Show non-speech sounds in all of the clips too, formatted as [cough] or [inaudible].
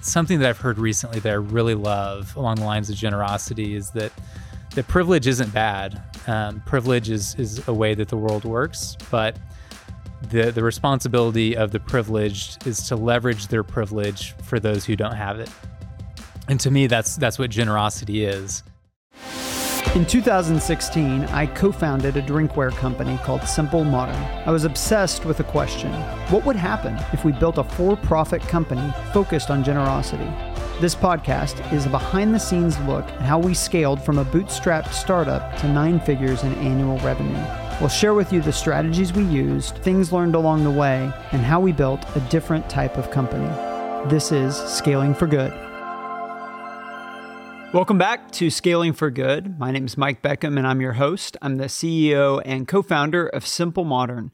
something that I've heard recently that I really love along the lines of generosity is that that privilege isn't bad. Um, privilege is is a way that the world works, but the the responsibility of the privileged is to leverage their privilege for those who don't have it. And to me, that's that's what generosity is. In 2016, I co founded a drinkware company called Simple Modern. I was obsessed with the question what would happen if we built a for profit company focused on generosity? This podcast is a behind the scenes look at how we scaled from a bootstrapped startup to nine figures in annual revenue. We'll share with you the strategies we used, things learned along the way, and how we built a different type of company. This is Scaling for Good. Welcome back to Scaling for Good. My name is Mike Beckham and I'm your host. I'm the CEO and co founder of Simple Modern.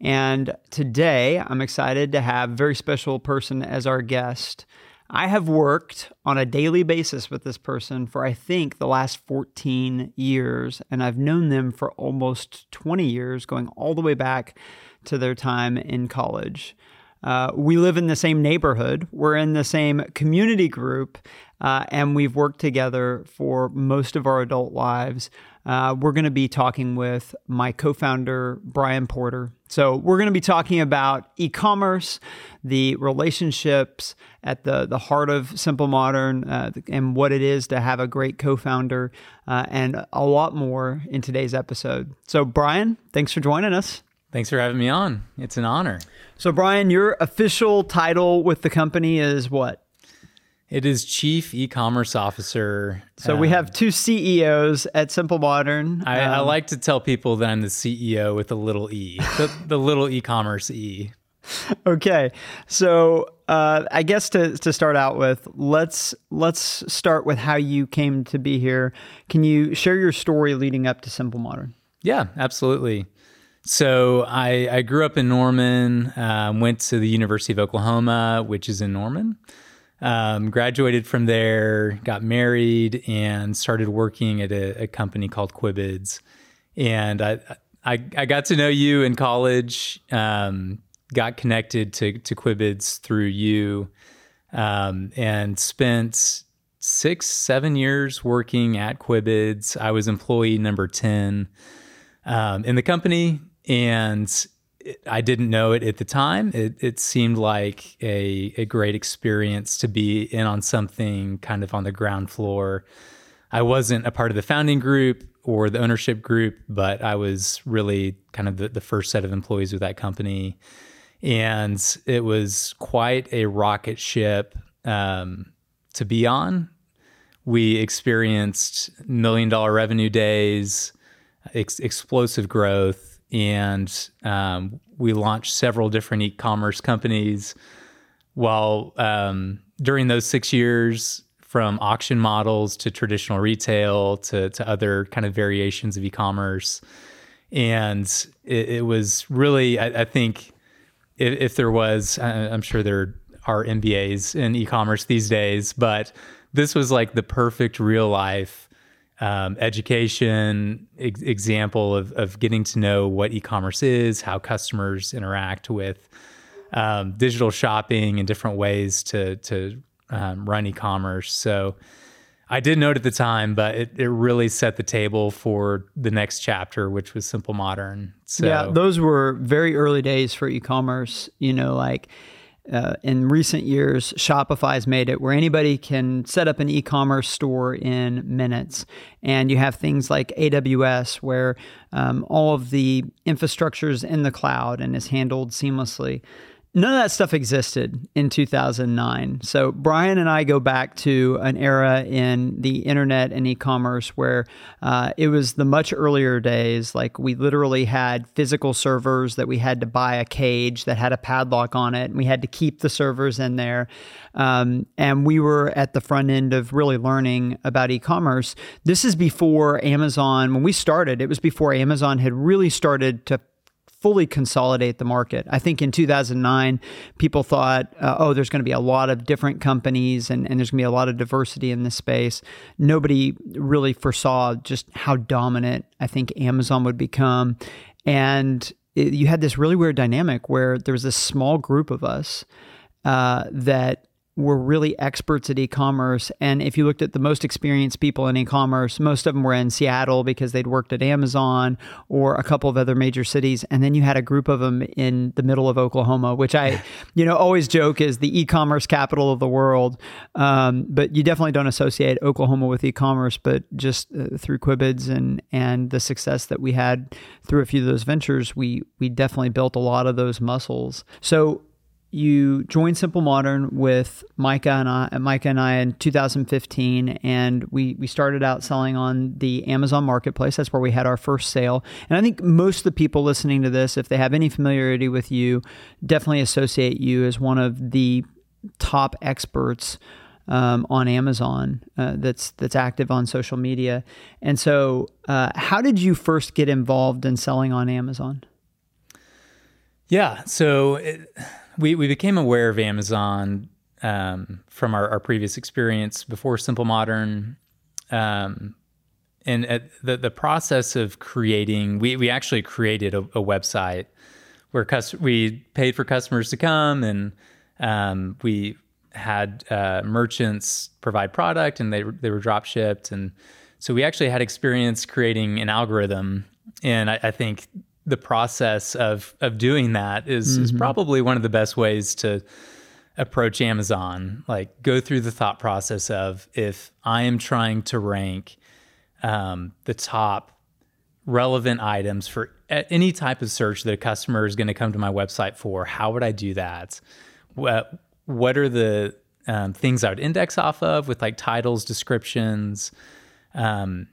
And today I'm excited to have a very special person as our guest. I have worked on a daily basis with this person for, I think, the last 14 years, and I've known them for almost 20 years, going all the way back to their time in college. Uh, we live in the same neighborhood, we're in the same community group, uh, and we've worked together for most of our adult lives. Uh, we're going to be talking with my co founder, Bryan Porter. So, we're going to be talking about e commerce, the relationships at the, the heart of Simple Modern, uh, and what it is to have a great co founder, uh, and a lot more in today's episode. So, Bryan, thanks for joining us. Thanks for having me on. It's an honor. So, Bryan, your official title with the company is what? It is Chief E-commerce Officer. So um, we have two CEOs at Simple Modern. I, um, I, like to tell people that I'm the CEO with a little e, the, the little e-commerce e. Okay, so uh, I guess to to start out with, let's let's start with how you came to be here. Can you share your story leading up to Simple Modern? Yeah, absolutely. So I, I grew up in Norman, um, went to the University of Oklahoma, which is in Norman. Um, graduated from there, got married, and started working at a, a company called Quibids. And I, I, I, got to know you in college, um, got connected to, to Quibids through you, um, and spent six, seven years working at Quibids. I was employee number 10 um, in the company. And I didn't know it at the time. It, it seemed like a, a great experience to be in on something kind of on the ground floor. I wasn't a part of the founding group or the ownership group, but I was really kind of the, the first set of employees with that company. And it was quite a rocket ship um, to be on. We experienced million dollar revenue days, ex- explosive growth and um, we launched several different e-commerce companies. While um, during those six years, from auction models to traditional retail to to other kind of variations of e-commerce, and it, it was really, I, I think, if, if, there was, I'm sure there are MBAs in e-commerce these days, but this was like the perfect real life um, education ex- example of, of getting to know what e-commerce is, how customers interact with um, digital shopping and different ways to to um, run e-commerce. So I know it at the time, but it, it really set the table for the next chapter, which was Simple Modern. So, yeah, those were very early days for e-commerce. You know, like uh, in recent years, Shopify's made it where anybody can set up an e commerce store in minutes. And you have things like AWS, where um, all of the infrastructure is in the cloud and is handled seamlessly. None of that stuff existed in 2009. So, Bryan and I go back to an era in the internet and e commerce where uh, it was the much earlier days. Like, we literally had physical servers that we had to buy a cage that had a padlock on it, and we had to keep the servers in there. Um, and we were at the front end of really learning about e commerce. This is before Amazon, when we started, it was before Amazon had really started to fully consolidate the market. I think in 2009, people thought, uh, oh, there's going to be a lot of different companies and, and there's going to be a lot of diversity in this space. Nobody really foresaw just how dominant I think Amazon would become. And it, you had this really weird dynamic where there was this small group of us uh, that were really experts at e-commerce and if you looked at the most experienced people in e-commerce most of them were in Seattle because they'd worked at Amazon or a couple of other major cities and then you had a group of them in the middle of Oklahoma which I [laughs] you know always joke is the e-commerce capital of the world um, but you definitely don't associate Oklahoma with e-commerce but just uh, through Quibids and and the success that we had through a few of those ventures we we definitely built a lot of those muscles. So you joined Simple Modern with Micah and I, Micah and I in 2015, and we we started out selling on the Amazon Marketplace. That's where we had our first sale. And I think most of the people listening to this, if they have any familiarity with you, definitely associate you as one of the top experts um, on Amazon uh, that's that's active on social media. And so, uh, how did you first get involved in selling on Amazon? Yeah, so. It, we we became aware of Amazon um, from our, our, previous experience before Simple Modern. Um, and the the process of creating, we we actually created a, a website where cus- we paid for customers to come, and um, we had uh, merchants provide product, and they they were drop shipped, and so we actually had experience creating an algorithm. And I, I think the process of of doing that is, mm-hmm. is probably one of the best ways to approach Amazon. Like go through the thought process of if I am trying to rank um, the top relevant items for any type of search that a customer is going to come to my website for, how would I do that? What what are the um, things I would index off of with like titles, descriptions, um,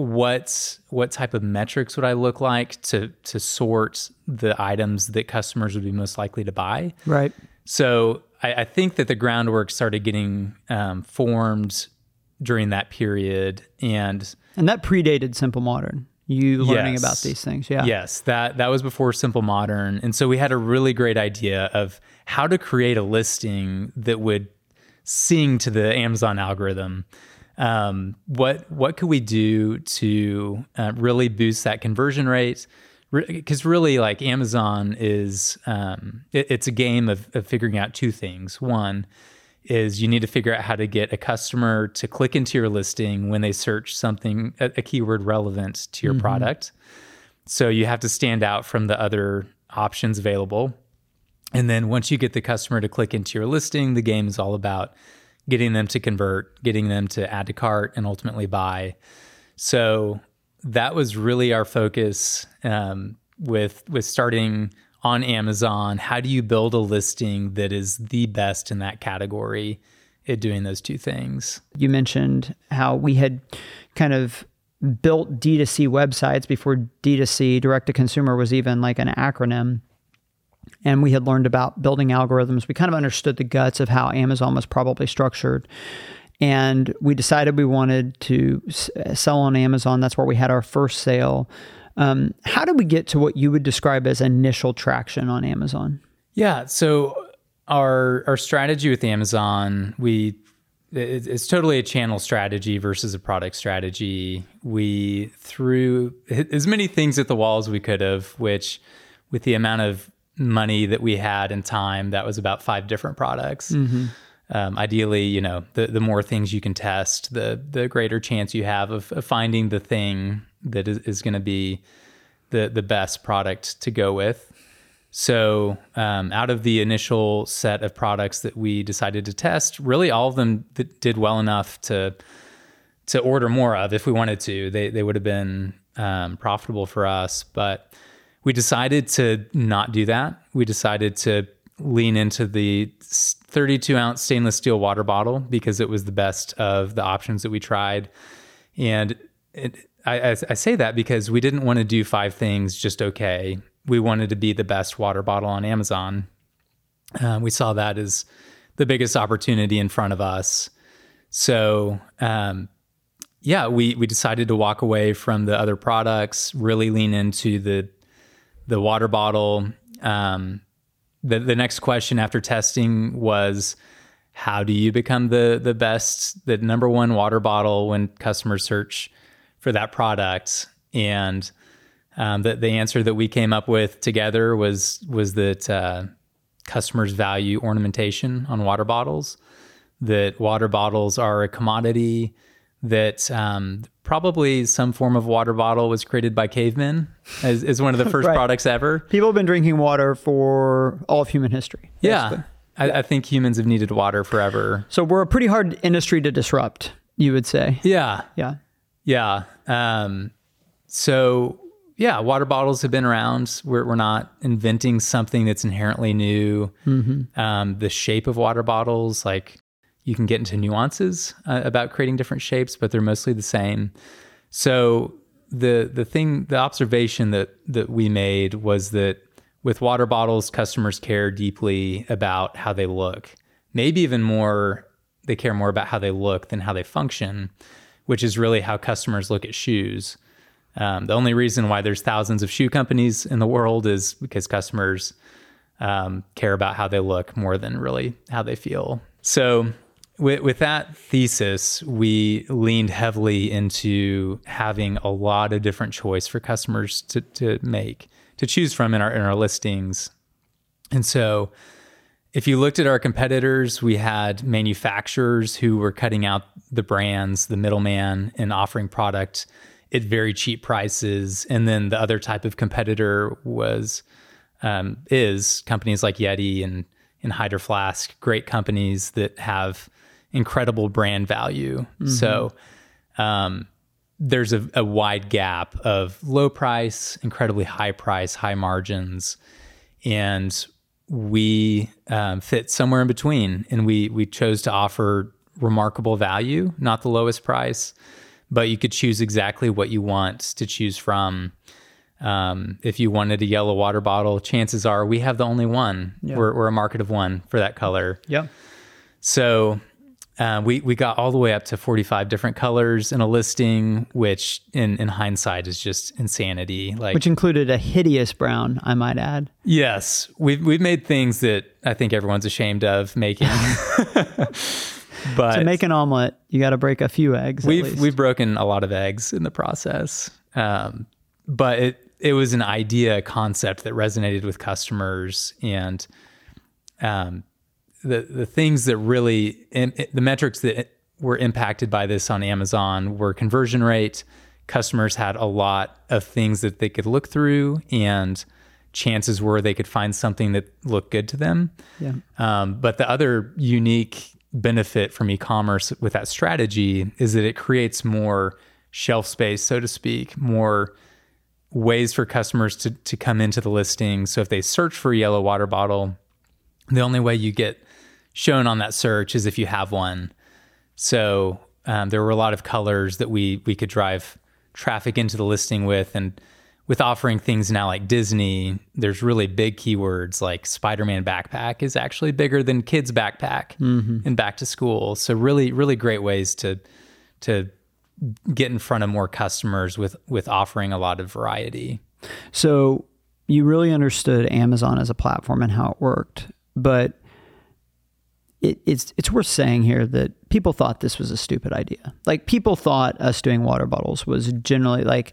what what type of metrics would I look like to to sort the items that customers would be most likely to buy? Right. So I, I think that the groundwork started getting um, formed during that period, and and that predated Simple Modern. You learning yes, about these things, yeah. Yes, that that was before Simple Modern, and so we had a really great idea of how to create a listing that would sing to the Amazon algorithm um, what what could we do to uh, really boost that conversion rate? Because Re- really, like Amazon is, um, it, it's a game of, of figuring out two things. One is you need to figure out how to get a customer to click into your listing when they search something, a, a keyword relevant to your mm-hmm. product. So you have to stand out from the other options available. And then once you get the customer to click into your listing, the game is all about getting them to convert, getting them to add to cart, and ultimately buy. So that was really our focus um, with with starting on Amazon. How do you build a listing that is the best in that category at doing those two things? You mentioned how we had kind of built D2C websites before D2C, direct to consumer, was even like an acronym and we had learned about building algorithms. We kind of understood the guts of how Amazon was probably structured. And we decided we wanted to sell on Amazon. That's where we had our first sale. Um, how did we get to what you would describe as initial traction on Amazon? Yeah. So our our strategy with Amazon, we it's totally a channel strategy versus a product strategy. We threw as many things at the wall as we could have, which with the amount of money that we had and time, that was about five different products. Mm-hmm. Um, ideally, you know, the the more things you can test, the the greater chance you have of, of finding the thing that is, is going to be the the best product to go with. So, um, out of the initial set of products that we decided to test, really all of them did well enough to to order more of if we wanted to. They they would have been um, profitable for us, but we decided to not do that. We decided to lean into the 32 ounce stainless steel water bottle because it was the best of the options that we tried. And it, I, I, say that because we didn't want to do five things just okay. We wanted to be the best water bottle on Amazon. Uh, we saw that as the biggest opportunity in front of us. So, um, yeah, we we decided to walk away from the other products, really lean into the the water bottle. Um, the the next question after testing was, how do you become the the best, the number one water bottle when customers search for that product? And um, the the answer that we came up with together was was that uh, customers value ornamentation on water bottles. that water bottles are a commodity, that um, probably some form of water bottle was created by cavemen as, as one of the [laughs] first Right. products ever. People have been drinking water for all of human history. Yeah. basically. I, I think humans have needed water forever. So we're a pretty hard industry to disrupt, you would say. Yeah. Yeah. Yeah. Um, so, yeah, water bottles have been around. We're, we're not inventing something that's inherently new. Um, the shape of water bottles, like you can get into nuances uh, about creating different shapes, but they're mostly the same. So the the thing, the observation that that we made was that with water bottles, customers care deeply about how they look. Maybe even more, they care more about how they look than how they function, which is really how customers look at shoes. Um, the only reason why there's thousands of shoe companies in the world is because customers um, care about how they look more than really how they feel. So, with, with that thesis, we leaned heavily into having a lot of different choice for customers to, to make, to choose from in our, in our listings. And so, if you looked at our competitors, we had manufacturers who were cutting out the brands, the middleman, and offering product at very cheap prices. And then the other type of competitor was um, is companies like Yeti and and Hydro Flask, great companies that have incredible brand value. So um, there's a, a wide gap of low price, incredibly high price, high margins, and we um, fit somewhere in between. And we we chose to offer remarkable value, not the lowest price, but you could choose exactly what you want to choose from. Um, if you wanted a yellow water bottle, chances are we have the only one. We're, we're a market of one for that color. Yeah. So uh, we we got all the way up to 45 different colors in a listing, which in in hindsight is just insanity. Like Which included a hideous brown, I might add. yes, we've we've made things that I think everyone's ashamed of making. [laughs] but To make an omelet, you got to break a few eggs. we've we've broken a lot of eggs in the process. Um, but it it was an idea, concept that resonated with customers, and um, the the things that really the metrics that were impacted by this on Amazon were conversion rate. Customers had a lot of things that they could look through, and chances were they could find something that looked good to them. Yeah. Um, but the other unique benefit from e-commerce with that strategy is that it creates more shelf space, so to speak, more ways for customers to, to come into the listing. So if they search for a yellow water bottle, the only way you get shown on that search is if you have one. So um, there were a lot of colors that we we could drive traffic into the listing with, and with offering things now like Disney, there's really big keywords like Spider-Man backpack is actually bigger than kids backpack and back to school. So really, really great ways to to get in front of more customers with with offering a lot of variety. So you really understood Amazon as a platform and how it worked, but it, it's it's worth saying here that people thought this was a stupid idea. Like people thought us doing water bottles was generally like,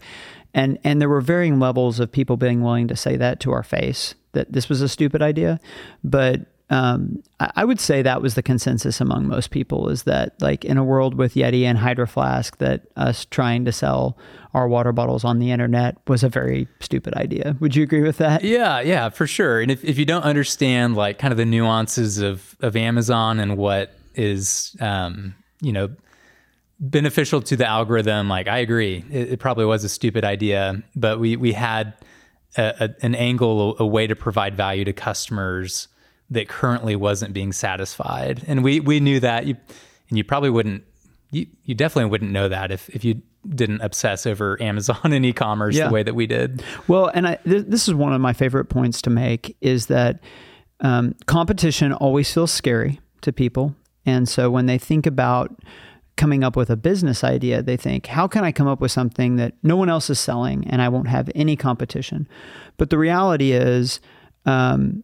and and there were varying levels of people being willing to say that to our face that this was a stupid idea, but um, I would say that was the consensus among most people is that like in a world with Yeti and Hydro Flask that us trying to sell our water bottles on the internet was a very stupid idea. Would you agree with that? Yeah, yeah, for sure. And if, if you don't understand like kind of the nuances of of Amazon and what is um, you know beneficial to the algorithm, like I agree, it, it probably was a stupid idea, but we we had a, a, an angle, a, way to provide value to customers that currently wasn't being satisfied, and we we knew that you and you probably wouldn't. You, you definitely wouldn't know that if, if you didn't obsess over [laughs] Amazon and e-commerce Yeah. the way that we did. Well, and I, th- this is one of my favorite points to make is that um, competition always feels scary to people. And so when they think about coming up with a business idea, they think, how can I come up with something that no one else is selling and I won't have any competition? But the reality is, um,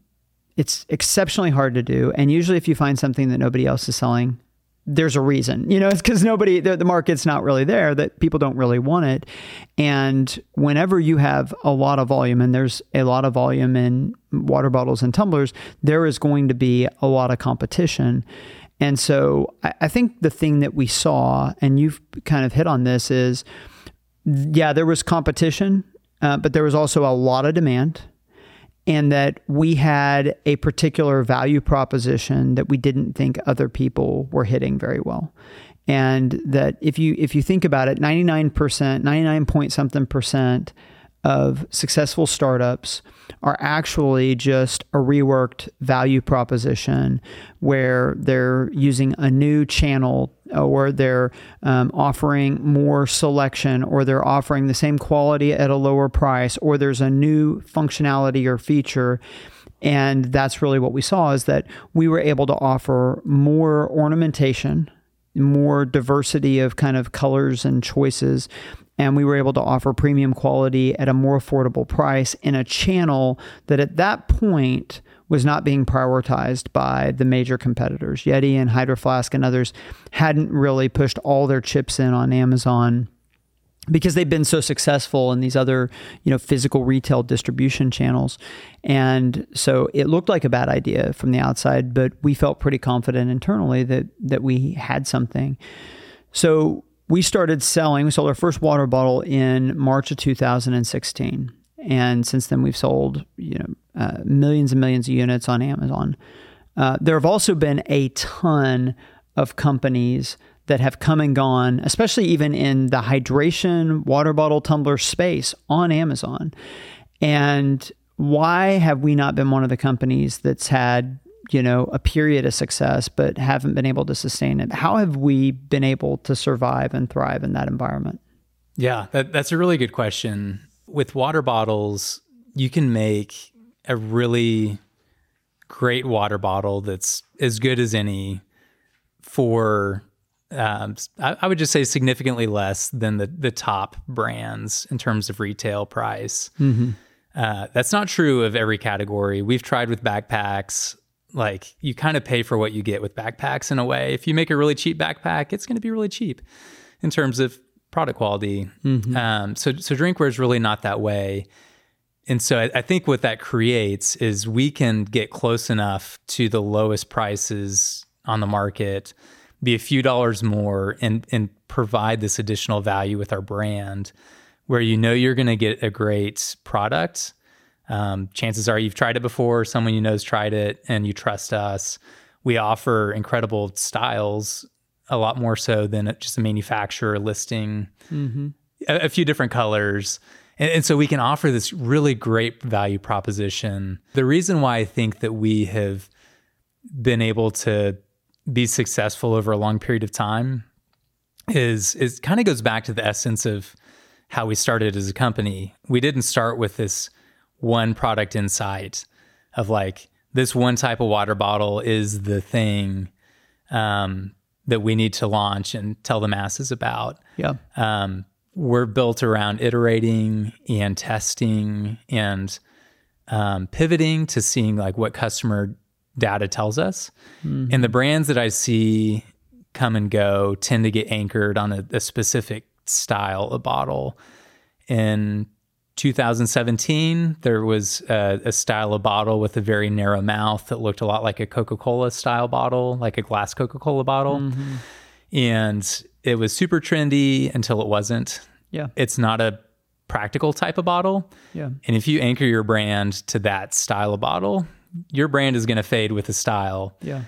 it's exceptionally hard to do. And usually, if you find something that nobody else is selling, there's a reason, you know, [laughs] it's because nobody, the, the market's not really there, that people don't really want it. And whenever you have a lot of volume, and there's a lot of volume in water bottles and tumblers, there is going to be a lot of competition. And so I, I think the thing that we saw, and you've kind of hit on this, is yeah, there was competition, uh, but there was also a lot of demand and that we had a particular value proposition that we didn't think other people were hitting very well. And that if you if you think about it 99% 99 point something percent of successful startups are actually just a reworked value proposition where they're using a new channel or they're um, offering more selection or they're offering the same quality at a lower price or there's a new functionality or feature. And that's really what we saw is that we were able to offer more ornamentation more diversity of kind of colors and choices and we were able to offer premium quality at a more affordable price in a channel that at that point was not being prioritized by the major competitors. Yeti and Hydro Flask and others hadn't really pushed all their chips in on Amazon because they've been so successful in these other, you know, physical retail distribution channels. And so it looked like a bad idea from the outside, but we felt pretty confident internally that that we had something. So we started selling, we sold our first water bottle in March of 2016. And since then, we've sold you know uh, millions and millions of units on Amazon. Uh, there have also been a ton of companies that have come and gone, especially even in the hydration water bottle tumbler space on Amazon. And why have we not been one of the companies that's had you know a period of success but haven't been able to sustain it how have we been able to survive and thrive in that environment yeah that, that's a really good question with water bottles you can make a really great water bottle that's as good as any for um, I, I, would just say significantly less than the the top brands in terms of retail price. Mm-hmm. Uh, that's not true of every category. We've tried with backpacks like you kind of pay for what you get with backpacks in a way. If you make a really cheap backpack, it's going to be really cheap in terms of product quality. Mm-hmm. Um, so, so drinkware is really not that way. And so I, I, think what that creates is we can get close enough to the lowest prices on the market, be a few dollars more, and and provide this additional value with our brand, where you know you're going to get a great product um, chances are you've tried it before, someone you know has tried it, and you trust us. We offer incredible styles, a lot more so than just a manufacturer listing mm-hmm. a, a, few different colors. And, and so we can offer this really great value proposition. The reason why I think that we have been able to be successful over a long period of time is is kind of goes back to the essence of how we started as a company. We didn't start with this one product in sight of like this one type of water bottle is the thing um, that we need to launch and tell the masses about. Yeah. Um, we're built around iterating and testing and um, pivoting to seeing like what customer data tells us. Mm-hmm. And the brands that I see come and go tend to get anchored on a, a specific style of bottle. And 2017, there was a, a, style of bottle with a very narrow mouth that looked a lot like a Coca Cola style bottle, like a glass Coca Cola bottle. Mm-hmm. And it was super trendy until it wasn't. Yeah. It's not a practical type of bottle. Yeah. And if you anchor your brand to that style of bottle, your brand is going to fade with the style. Yeah.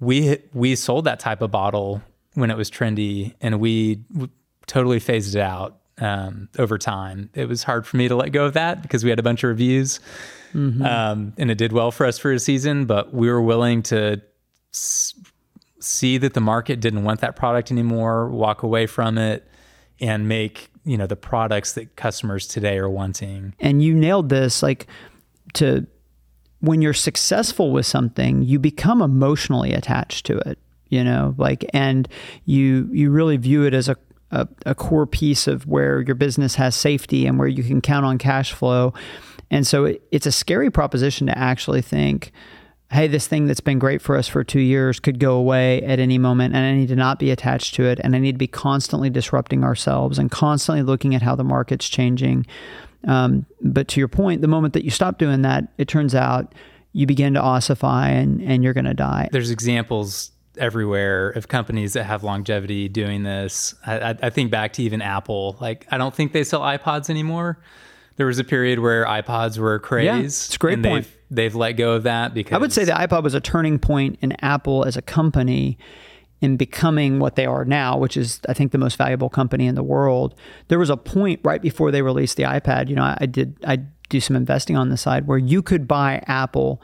We we sold that type of bottle when it was trendy and we totally phased it out um, over time. It was hard for me to let go of that because we had a bunch of reviews, mm-hmm. um, and it did well for us for a season. But we were willing to s- see that the market didn't want that product anymore, walk away from it, and make you know the products that customers today are wanting. And you nailed this, like to when you're successful with something, you become emotionally attached to it you know like and you you really view it as a a, a core piece of where your business has safety and where you can count on cash flow. And so it, it's a scary proposition to actually think, hey, this thing that's been great for us for two years could go away at any moment, and I need to not be attached to it, and I need to be constantly disrupting ourselves and constantly looking at how the market's changing. Um, but to your point, the moment that you stop doing that, it turns out you begin to ossify and, and you're going to die. There's examples everywhere of companies that have longevity doing this. I, I, think back to even Apple. Like, I don't think they sell iPods anymore. There was a period where iPods were craze. Yeah, it's a great and point. They've, they've let go of that because I would say the iPod was a turning point in Apple as a company in becoming what they are now, which is I think the most valuable company in the world. There was a point right before they released the iPad. You know, I, I did I do some investing on the side where you could buy Apple.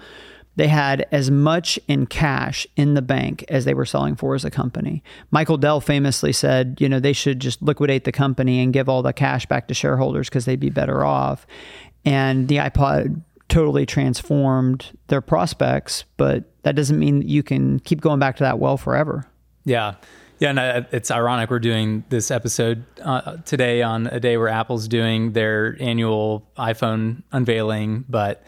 They had as much in cash in the bank as they were selling for as a company. Michael Dell famously said, you know, they should just liquidate the company and give all the cash back to shareholders because they'd be better off. And the iPod totally transformed their prospects, but that doesn't mean you can keep going back to that well forever. Yeah. Yeah, and uh, it's ironic we're doing this episode uh, today on a day where Apple's doing their annual iPhone unveiling, but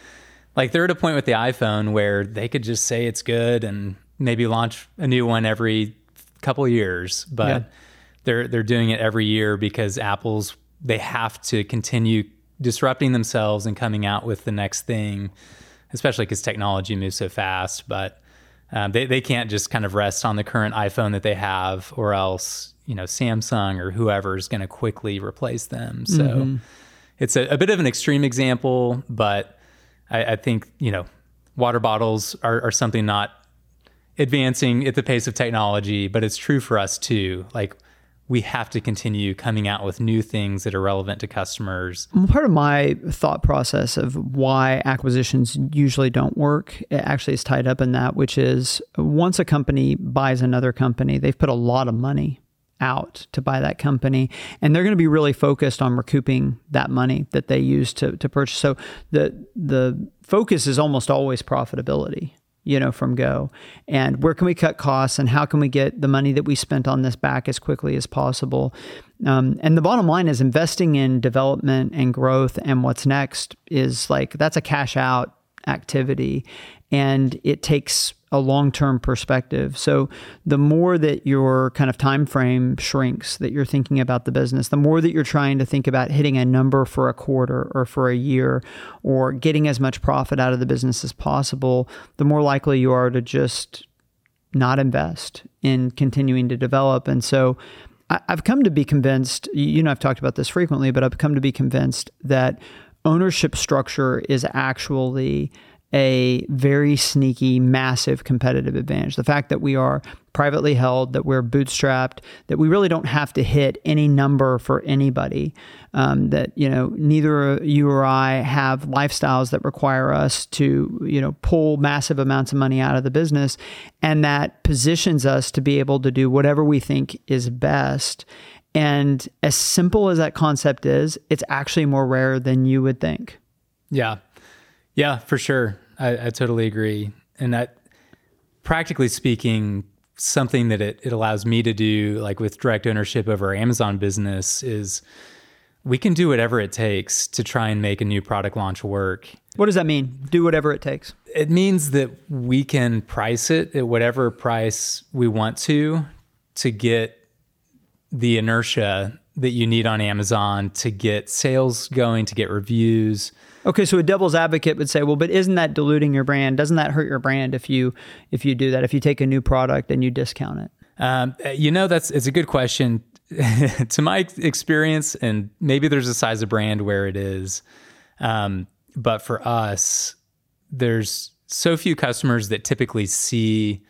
like they're at a point with the iPhone where they could just say it's good and maybe launch a new one every couple years, but Yeah. they're they're doing it every year because Apple's they have to continue disrupting themselves and coming out with the next thing, especially because technology moves so fast. But um, they they can't just kind of rest on the current iPhone that they have, or else you know Samsung or whoever is going to quickly replace them. So it's a, a bit of an extreme example, but I, I think you know water bottles are, are something not advancing at the pace of technology, but it's true for us too. Like we have to continue coming out with new things that are relevant to customers. Part of my thought process of why acquisitions usually don't work it actually is tied up in that, which is once a company buys another company, they've put a lot of money out to buy that company. And they're going to be really focused on recouping that money that they used to, to purchase. So the the focus is almost always profitability you know from go. And where can we cut costs and how can we get the money that we spent on this back as quickly as possible? Um, and the bottom line is investing in development and growth and what's next is like that's a cash out activity. And it takes a long-term perspective. So the more that your kind of time frame shrinks that you're thinking about the business the more that you're trying to think about hitting a number for a quarter or for a year or getting as much profit out of the business as possible the more likely you are to just not invest in continuing to develop. And so I've come to be convinced, you know, I've talked about this frequently, but I've come to be convinced that ownership structure is actually a very sneaky, massive competitive advantage. The fact that we are privately held, that we're bootstrapped, that we really don't have to hit any number for anybody, um, that, you know, neither you or I have lifestyles that require us to, you know, pull massive amounts of money out of the business. And that positions us to be able to do whatever we think is best. And as simple as that concept is, it's actually more rare than you would think. Yeah. Yeah, for sure. I, I totally agree. And that, practically speaking, something that it, it allows me to do, like with direct ownership of our Amazon business, is we can do whatever it takes to try and make a new product launch work. What does that mean? Do whatever it takes. It means that we can price it at whatever price we want to to get the inertia that you need on Amazon to get sales going, to get reviews. Okay, so a devil's advocate would say, well, but isn't that diluting your brand? Doesn't that hurt your brand if you if you do that? If you take a new product and you discount it? Um, you know, that's it's a good question. [laughs] to my experience, and maybe there's a size of brand where it is, um, but for us, there's so few customers that typically see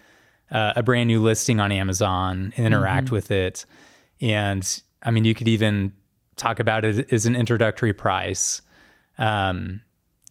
uh, a brand new listing on Amazon and interact with it. And I mean, you could even talk about it as an introductory price. Um,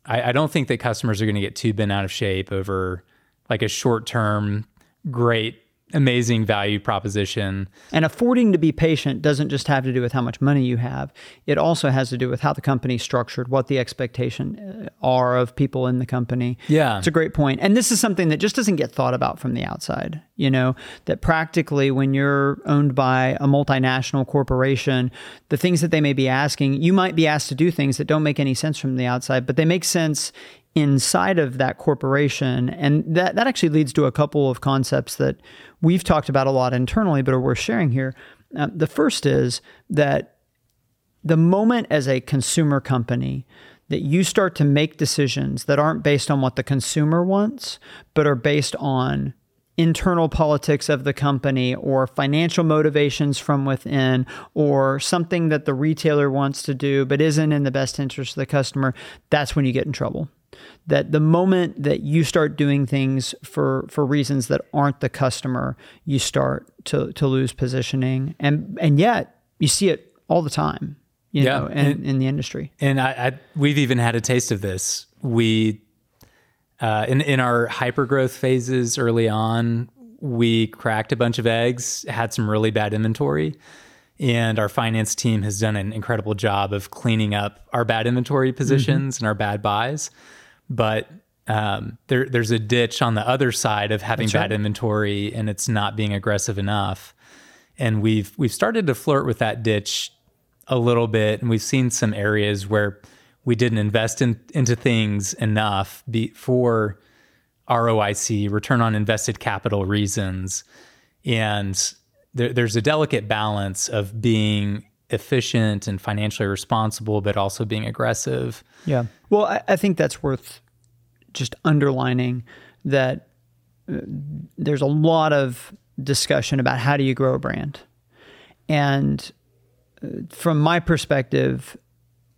I, I don't think that customers are going to get too bent out of shape over like a short term, great, amazing value proposition. And affording to be patient doesn't just have to do with how much money you have. It also has to do with how the company's structured, what the expectation uh, are of people in the company. Yeah. It's a great point. And this is something that just doesn't get thought about from the outside. You know, that practically when you're owned by a multinational corporation, the things that they may be asking, you might be asked to do things that don't make any sense from the outside, but they make sense inside of that corporation. And that, that actually leads to a couple of concepts that we've talked about a lot internally, but are worth sharing here. Uh, the first is that the moment as a consumer company that you start to make decisions that aren't based on what the consumer wants, but are based on internal politics of the company or financial motivations from within or something that the retailer wants to do but isn't in the best interest of the customer, that's when you get in trouble. That the moment that you start doing things for for reasons that aren't the customer, you start to to lose positioning. And and yet you see it all the time, you Yeah, know, in, and- in the industry. And I, I we've even had a taste of this. We uh, in in our hyper growth phases early on, we cracked a bunch of eggs, had some really bad inventory, and our finance team has done an incredible job of cleaning up our bad inventory positions and our bad buys. But um, there, there's a ditch on the other side of having bad inventory, and it's not being aggressive enough. And we've we've started to flirt with that ditch a little bit, and we've seen some areas where we didn't invest in, into things enough be, for ROIC, return on invested capital reasons. And there, there's a delicate balance of being efficient and financially responsible, but also being aggressive. Yeah. Well, I, I think that's worth just underlining that uh, there's a lot of discussion about how do you grow a brand. And uh, from my perspective,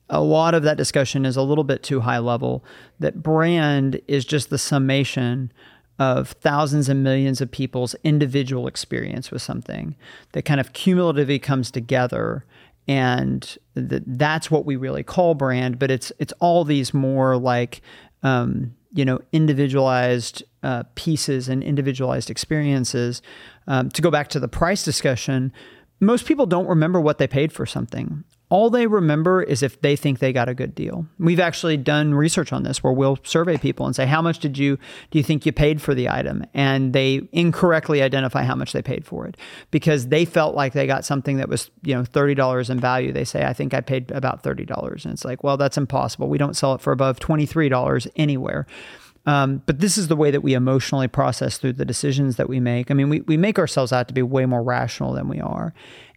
a lot of that discussion is a little bit too high level. That brand is just the summation of thousands and millions of people's individual experience with something that kind of cumulatively comes together and th- that's what we really call brand but it's it's all these more like um, you know individualized uh, pieces and individualized experiences. Um, to go back to the price discussion most people don't remember what they paid for something all they remember is if they think they got a good deal. We've actually done research on this where we'll survey people and say, how much did you do you think you paid for the item? And they incorrectly identify how much they paid for it because they felt like they got something that was, you know, $30 in value. They say, I think I paid about $30. And it's like, well, that's impossible. We don't sell it for above $23 anywhere. Um, but this is the way that we emotionally process through the decisions that we make. I mean, we, we make ourselves out to be way more rational than we are.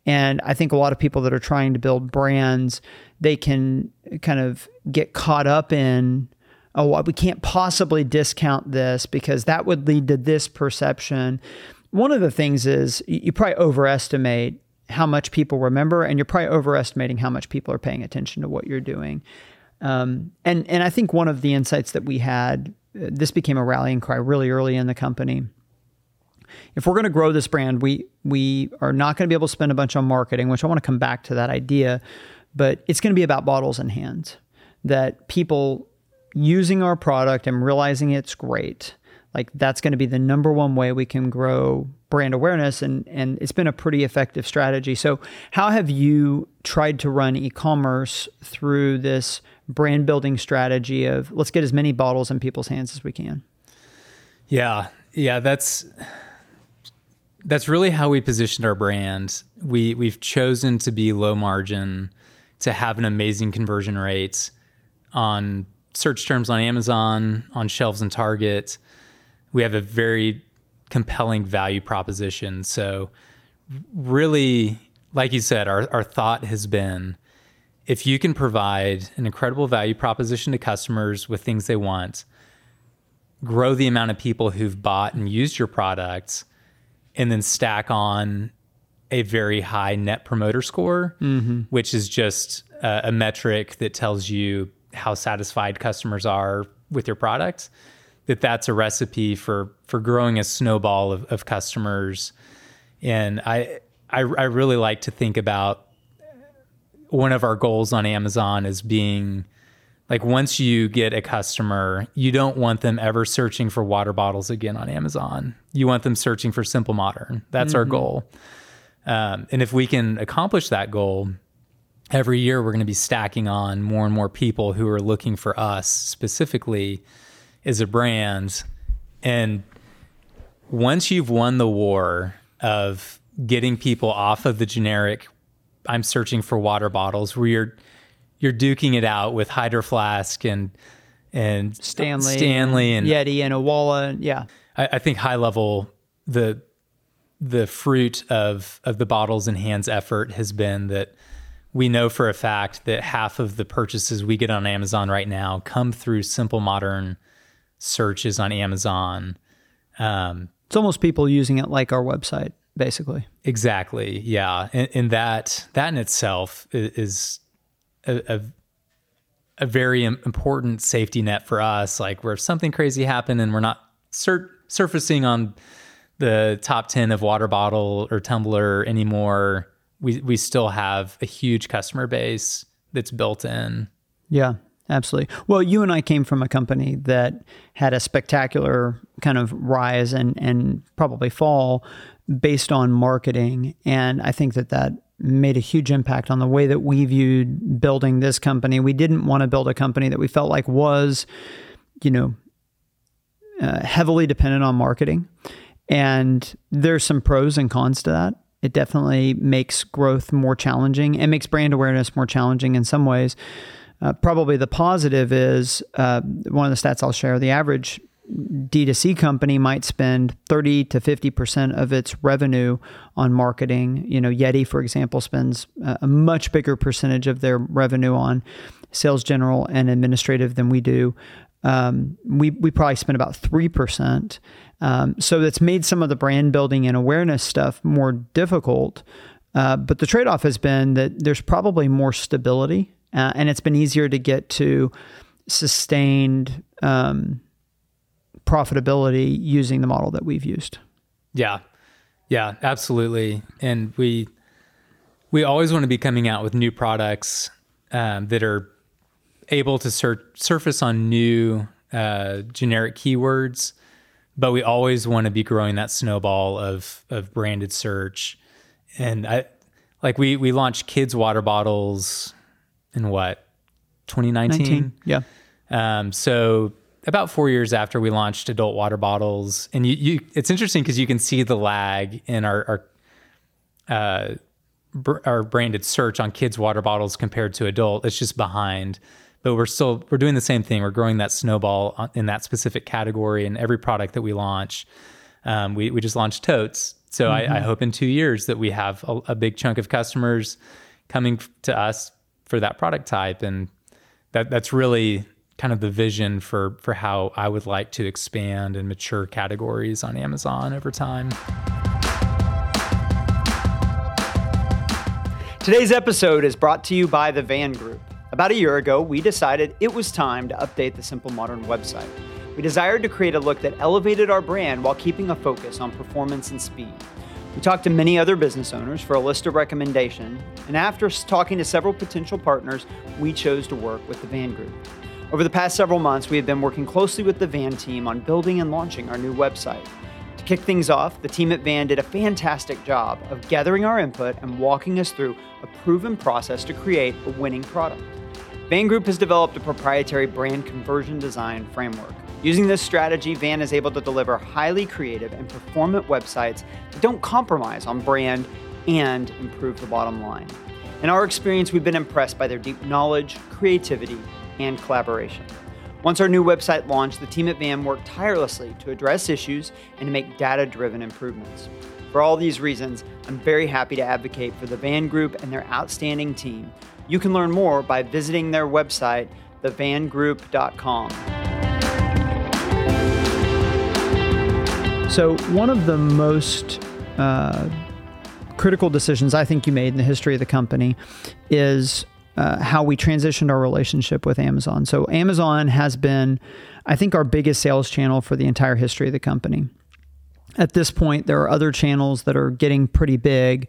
And I think a lot of people that are trying to build brands, they can kind of get caught up in, oh, we can't possibly discount this because that would lead to this perception. One of the things is you probably overestimate how much people remember, and you're probably overestimating how much people are paying attention to what you're doing. Um, and and I think one of the insights that we had, uh, this became a rallying cry really early in the company. If we're going to grow this brand, we we are not going to be able to spend a bunch on marketing, which I want to come back to that idea, but it's going to be about bottles in hands. That people using our product and realizing it's great, like that's going to be the number one way we can grow brand awareness and and it's been a pretty effective strategy. So, how have you tried to run e-commerce through this brand building strategy of let's get as many bottles in people's hands as we can? Yeah, yeah, that's that's really how we positioned our brand. We we've chosen to be low margin, to have an amazing conversion rate on search terms on Amazon, on shelves and Target. We have a very compelling value proposition. So really, like you said, our, our thought has been if you can provide an incredible value proposition to customers with things they want, grow the amount of people who've bought and used your products, and then stack on a very high net promoter score, mm-hmm. which is just a, a metric that tells you how satisfied customers are with your products. That that's a recipe for for growing a snowball of, of customers, and I, I I really like to think about one of our goals on Amazon is being like once you get a customer, you don't want them ever searching for water bottles again on Amazon. You want them searching for Simple Modern. That's our goal. Um, and if we can accomplish that goal, every year we're going to be stacking on more and more people who are looking for us specifically as a brand. And once you've won the war of getting people off of the generic, I'm searching for water bottles, where you're you're duking it out with Hydro Flask and and Stanley, Stanley, and Yeti, and Owala. Yeah, I, I think high level the the fruit of of the bottles in hands effort has been that we know for a fact that half of the purchases we get on Amazon right now come through simple modern searches on Amazon. Um, It's almost people using it like our website, basically. Exactly. Yeah, and, and that that in itself is a, a, a very important safety net for us. Like where if something crazy happened and we're not sur- surfacing on the top ten of water bottle or tumbler anymore, we we still have a huge customer base that's built in. Yeah, absolutely. Well, you and I came from a company that had a spectacular kind of rise and and probably fall based on marketing, and I think that that made a huge impact on the way that we viewed building this company. We didn't want to build a company that we felt like was, you know, uh, heavily dependent on marketing. And there's some pros and cons to that. It definitely makes growth more challenging and makes brand awareness more challenging in some ways. Uh, probably the positive is uh, one of the stats I'll share the average D2C company might spend 30 to 50% of its revenue on marketing. You know, Yeti, for example, spends a much bigger percentage of their revenue on sales general and administrative than we do. Um, we, we probably spend about 3%. Um, so that's made some of the brand building and awareness stuff more difficult. Uh, but the trade off has been that there's probably more stability uh, and it's been easier to get to sustained um, profitability using the model that we've used. Yeah. Yeah, absolutely. And we we always want to be coming out with new products um, that are able to sur- surface on new uh, generic keywords, but we always want to be growing that snowball of of branded search. And I like we we launched kids water bottles in what 2019. 19, yeah. Um, so about four years after we launched adult water bottles, and you, you it's interesting because you can see the lag in our our, uh, br- our branded search on kids water bottles compared to adult. It's just behind, but we're still we're doing the same thing. We're growing that snowball in that specific category, and every product that we launch, um, we we just launched totes. So mm-hmm. I, I, hope in two years that we have a, a big chunk of customers coming to us for that product type, and that that's really kind of the vision for for how I would like to expand and mature categories on Amazon over time. Today's episode is brought to you by the Vaan Group. About a year ago, we decided it was time to update the Simple Modern website. We desired to create a look that elevated our brand while keeping a focus on performance and speed. We talked to many other business owners for a list of recommendations, and after talking to several potential partners, we chose to work with the Vaan Group. Over the past several months, we have been working closely with the Vaan team on building and launching our new website. To kick things off, the team at Vaan did a fantastic job of gathering our input and walking us through a proven process to create a winning product. Vaan Group has developed a proprietary brand conversion design framework. Using this strategy, Vaan is able to deliver highly creative and performant websites that don't compromise on brand and improve the bottom line. In our experience, we've been impressed by their deep knowledge, creativity, and collaboration. Once our new website launched, the team at Vaan worked tirelessly to address issues and to make data driven improvements. For all these reasons, I'm very happy to advocate for the Vaan Group and their outstanding team. You can learn more by visiting their website, thevangroup.com. So, one of the most uh, critical decisions I think you made in the history of the company is uh, how we transitioned our relationship with Amazon. So, Amazon has been, I think, our biggest sales channel for the entire history of the company. At this point, there are other channels that are getting pretty big,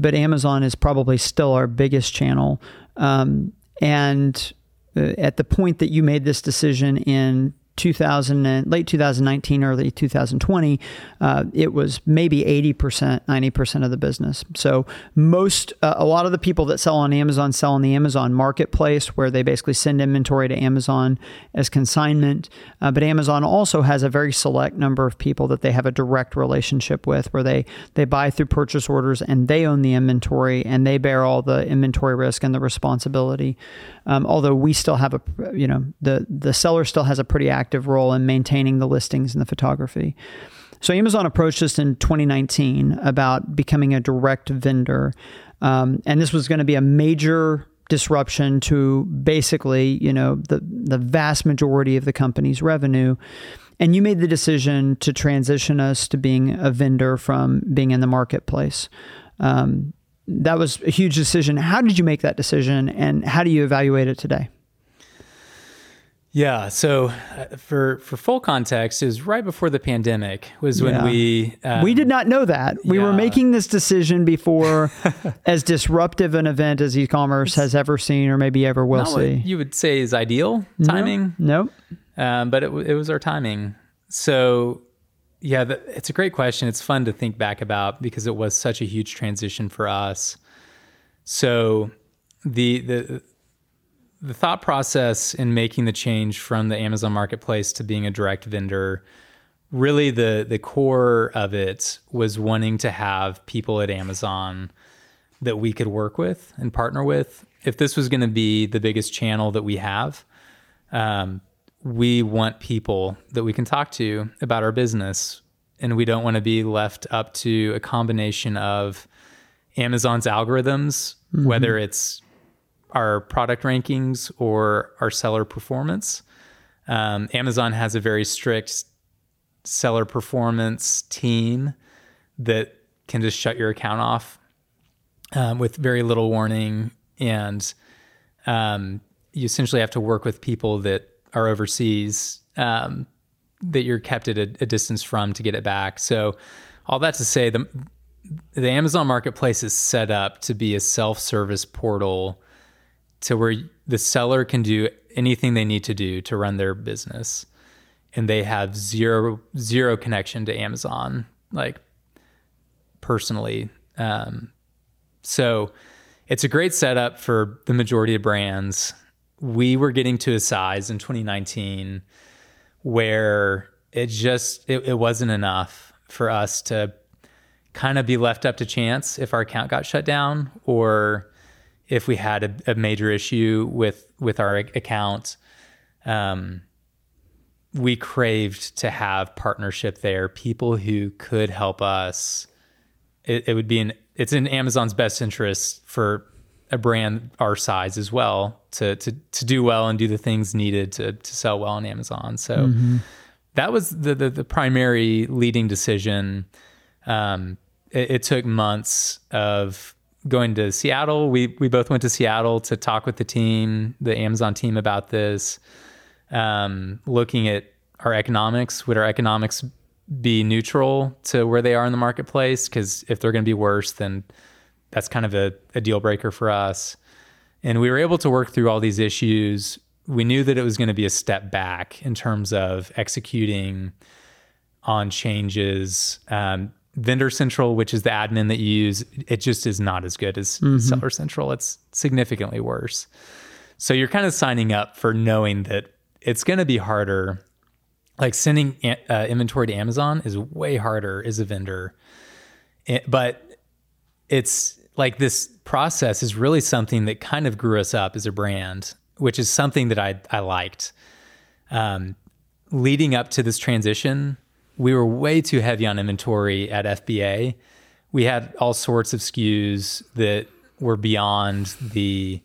but Amazon is probably still our biggest channel. Um, and uh, at the point that you made this decision in 2000 and late 2019, early 2020, uh, it was maybe 80%, 90% of the business. So most, uh, a lot of the people that sell on Amazon sell on the Amazon marketplace where they basically send inventory to Amazon as consignment. Uh, but Amazon also has a very select number of people that they have a direct relationship with where they, they buy through purchase orders and they own the inventory and they bear all the inventory risk and the responsibility. Um, although we still have a, you know, the, the seller still has a pretty active role in maintaining the listings and the photography. So Amazon approached us in 2019 about becoming a direct vendor, um, and this was going to be a major disruption to basically, you know, the the vast majority of the company's revenue. and you made the decision to transition us to being a vendor from being in the marketplace. Um, that was a huge decision. How did you make that decision, and how do you evaluate it today? Yeah. So uh, for for full context, it was right before the pandemic was when Yeah. we um, we did not know that. We were making this decision before [laughs] as disruptive an event as e-commerce has ever seen or maybe ever will see. you would say is ideal timing, Nope. um, but it, it was our timing. So yeah, it's a great question. It's fun to think back about because it was such a huge transition for us. So the the the thought process in making the change from the Amazon marketplace to being a direct vendor really the the core of it was wanting to have people at Amazon that we could work with and partner with. If this was going to be the biggest channel that we have, um, we want people that we can talk to about our business, and we don't want to be left up to a combination of Amazon's algorithms, whether it's our product rankings or our seller performance. Um, Amazon has a very strict seller performance team that can just shut your account off um, with very little warning. And um, you essentially have to work with people that are overseas um, that you're kept at a, a distance from to get it back. So, all that to say, the the Amazon Marketplace is set up to be a self-service portal to where the seller can do anything they need to do to run their business. And they have zero zero connection to Amazon like personally. Um, so it's a great setup for the majority of brands we were getting to a size in 2019 where it just it, it wasn't enough for us to kind of be left up to chance if our account got shut down or if we had a, a major issue with with our ac- account. Um, we craved to have partnership there people who could help us. It, it would be in it's in amazon's best interest for a brand our size as well to to to do well and do the things needed to to sell well on amazon so that was the, the the primary leading decision um, it, it took months of going to Seattle. We we both went to Seattle to talk with the team, the Amazon team, about this. Um, looking at our economics, would our economics be neutral to where they are in the marketplace? Because if they're going to be worse, then that's kind of a, a deal breaker for us. And we were able to work through all these issues. We knew that it was going to be a step back in terms of executing on changes. Um, Vendor Central, which is the admin that you use, it just is not as good as Seller Central. It's significantly worse. So you're kind of signing up for knowing that it's going to be harder. Like sending uh, inventory to Amazon is way harder as a vendor. It- but it's like this process is really something that kind of grew us up as a brand, which is something that I, I liked. Um, leading up to this transition, we were way too heavy on inventory at FBA. We had all sorts of SKUs that were beyond the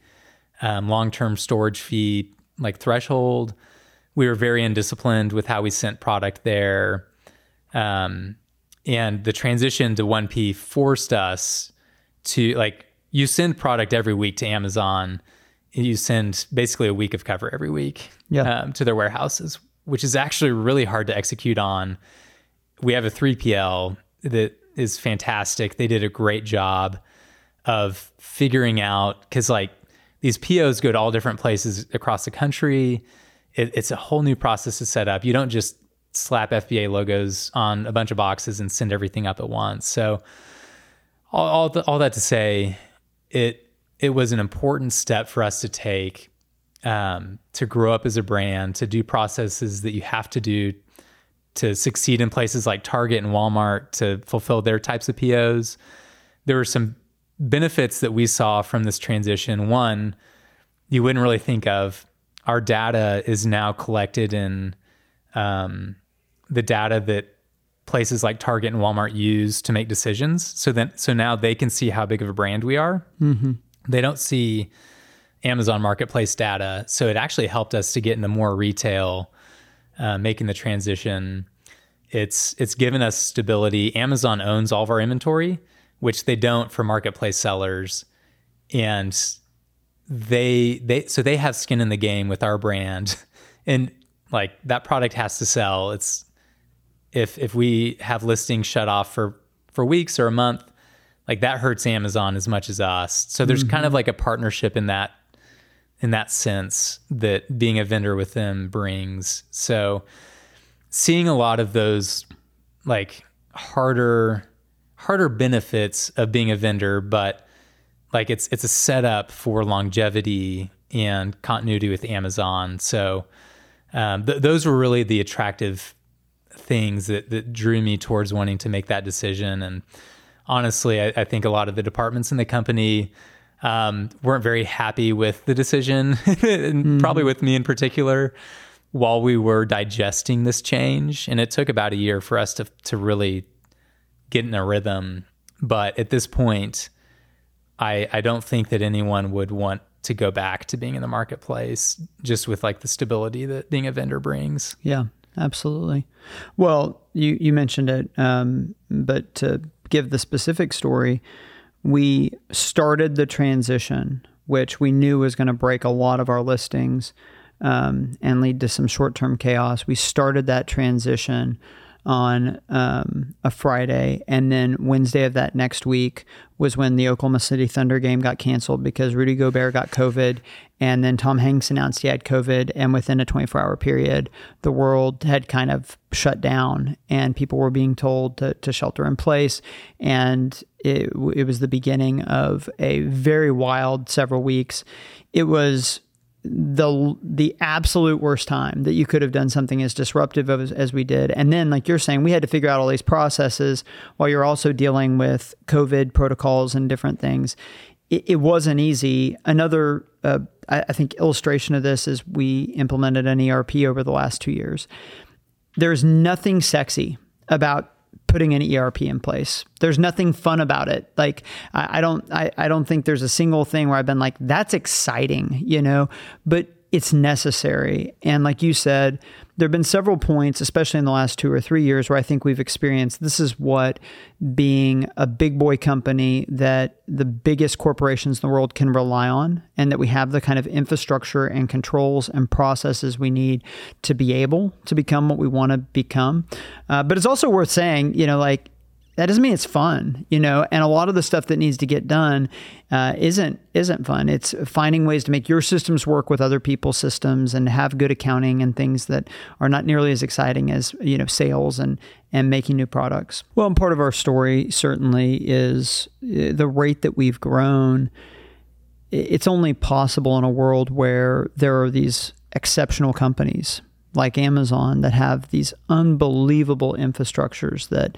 um, long-term storage fee like threshold. We were very undisciplined with how we sent product there, um, and the transition to 1P forced us to like you send product every week to Amazon. You send basically a week of cover every week Yeah. um, to their warehouses, which is actually really hard to execute on. We have a 3PL that is fantastic. They did a great job of figuring out because like these POs go to all different places across the country. It, it's a whole new process to set up. You don't just slap FBA logos on a bunch of boxes and send everything up at once. So all all, th- all that to say, it it was an important step for us to take um, to grow up as a brand, to do processes that you have to do to succeed in places like Target and Walmart to fulfill their types of POs. There were some benefits that we saw from this transition. One, you wouldn't really think of. Our data is now collected in um, the data that places like Target and Walmart use to make decisions. So then, so now they can see how big of a brand we are. They don't see Amazon Marketplace data, so it actually helped us to get into more retail uh, making the transition. It's it's given us stability. Amazon owns all of our inventory, which they don't for marketplace sellers, and they they so they have skin in the game with our brand, [laughs] and like that product has to sell. It's if if we have listings shut off for for weeks or a month, like that hurts Amazon as much as us. So there's mm-hmm. kind of like a partnership in that in that sense that being a vendor with them brings. So seeing a lot of those like harder harder benefits of being a vendor, but like it's it's a setup for longevity and continuity with Amazon. So um, th- those were really the attractive things that that drew me towards wanting to make that decision. And honestly, I, I think a lot of the departments in the company um, weren't very happy with the decision, [laughs] and mm. probably with me in particular while we were digesting this change. And it took about a year for us to, to really get in a rhythm. But at this point, I, I don't think that anyone would want to go back to being in the marketplace just with like the stability that being a vendor brings. Yeah, absolutely. Well, you, you mentioned it, um, but to give the specific story, we started the transition, which we knew was going to break a lot of our listings um, and lead to some short term chaos. We started that transition on um, a Friday, and then Wednesday of that next week was when the Oklahoma City Thunder game got canceled because Rudy Gobert got COVID, and then Tom Hanks announced he had COVID, and within a 24 hour period, the world had kind of shut down, and people were being told to, to shelter in place, and it, it was the beginning of a very wild several weeks. It was the the absolute worst time that you could have done something as disruptive as, as we did. And then like you're saying we had to figure out all these processes while you're also dealing with covid protocols and different things. It, it wasn't easy. Another uh, I, I think illustration of this is we implemented an erp over the last two years. There's nothing sexy about putting an ERP in place. There's nothing fun about it. Like I, I don't I, I don't think there's a single thing where I've been like, that's exciting, you know, but it's necessary. And like you said, there have been several points, especially in the last two or three years, where I think we've experienced this is what being a big boy company that the biggest corporations in the world can rely on, and that we have the kind of infrastructure and controls and processes we need to be able to become what we want to become. Uh, but it's also worth saying, you know, like that doesn't mean it's fun, you know. And a lot of the stuff that needs to get done uh, isn't isn't fun. It's finding ways to make your systems work with other people's systems and have good accounting and things that are not nearly as exciting as you know sales and and making new products. Well, and part of our story certainly is uh, the rate that we've grown. It's only possible in a world where there are these exceptional companies like Amazon that have these unbelievable infrastructures that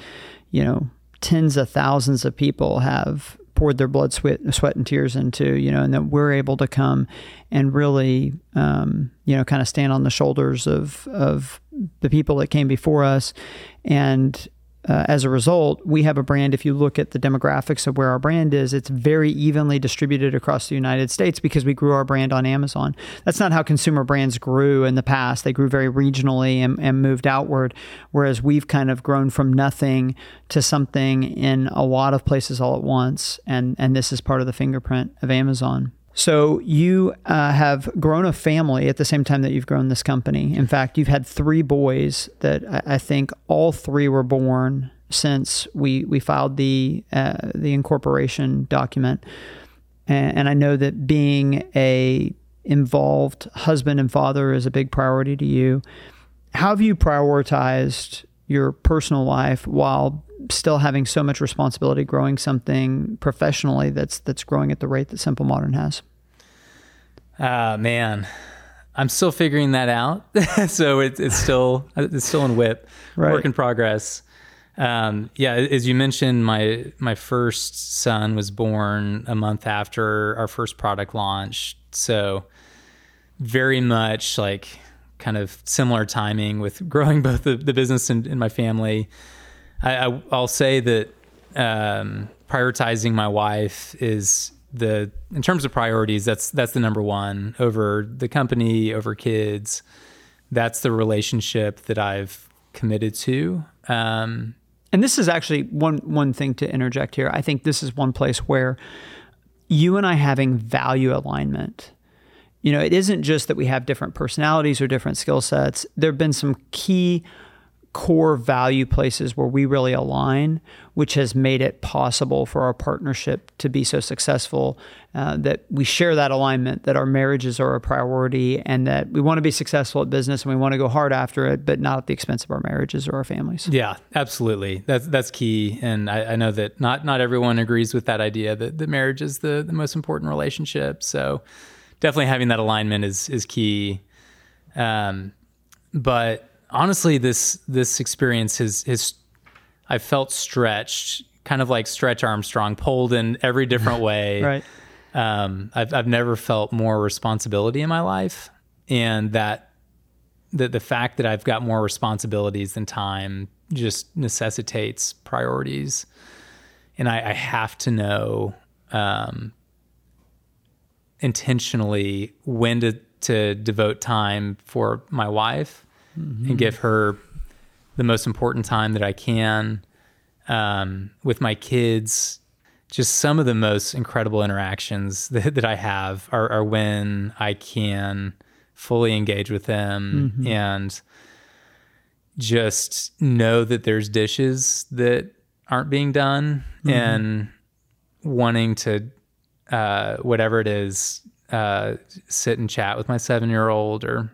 you know, tens of thousands of people have poured their blood, sweat, sweat and tears into, you know, and that we're able to come and really, um, you know, kind of stand on the shoulders of of the people that came before us, and uh, as a result, we have a brand. If you look at the demographics of where our brand is, it's very evenly distributed across the United States because we grew our brand on Amazon. That's not how consumer brands grew in the past. They grew very regionally and, and moved outward, whereas we've kind of grown from nothing to something in a lot of places all at once. And, and this is part of the fingerprint of Amazon. So you uh, have grown a family at the same time that you've grown this company. In fact, you've had three boys that I, I think all three were born since we we filed the uh, the incorporation document. And, and I know that being a involved husband and father is a big priority to you. How have you prioritized your personal life while still having so much responsibility growing something professionally that's that's growing at the rate that Simple Modern has? Uh, man, I'm still figuring that out. [laughs] so it's it's still it's still in whip, right. work in progress. Um, yeah, as you mentioned, my my first son was born a month after our first product launch. So very much like kind of similar timing with [laughs] growing both the, the business and, and my family. I, will say that um, prioritizing my wife is the in terms of priorities. That's that's the number one over the company, over kids. that's the relationship that I've committed to. Um, and this is actually one one thing to interject here. I think this is one place where you and I having value alignment. You know, it isn't just that we have different personalities or different skill sets. There have been some key core value places where we really align, which has made it possible for our partnership to be so successful uh, that we share that alignment, that our marriages are a priority, and that we want to be successful at business and we want to go hard after it, but not at the expense of our marriages or our families. Yeah, absolutely. That's that's key, and I, I know that not not everyone agrees with that idea that the marriage is the the most important relationship. So definitely having that alignment is is key. Um, but honestly, this this experience has has I felt stretched, kind of like Stretch Armstrong, pulled in every different [laughs] way. right. Um, I've I've never felt more responsibility in my life, and that the the fact that I've got more responsibilities than time just necessitates priorities, and I, I have to know um, intentionally when to to devote time for my wife mm-hmm. and give her the most important time that I can um, with my kids. Just some of the most incredible interactions [laughs] that, that I have are, are, when I can fully engage with them mm-hmm. and just know that there's dishes that aren't being done mm-hmm. and wanting to uh, whatever it is uh, sit and chat with my seven year old or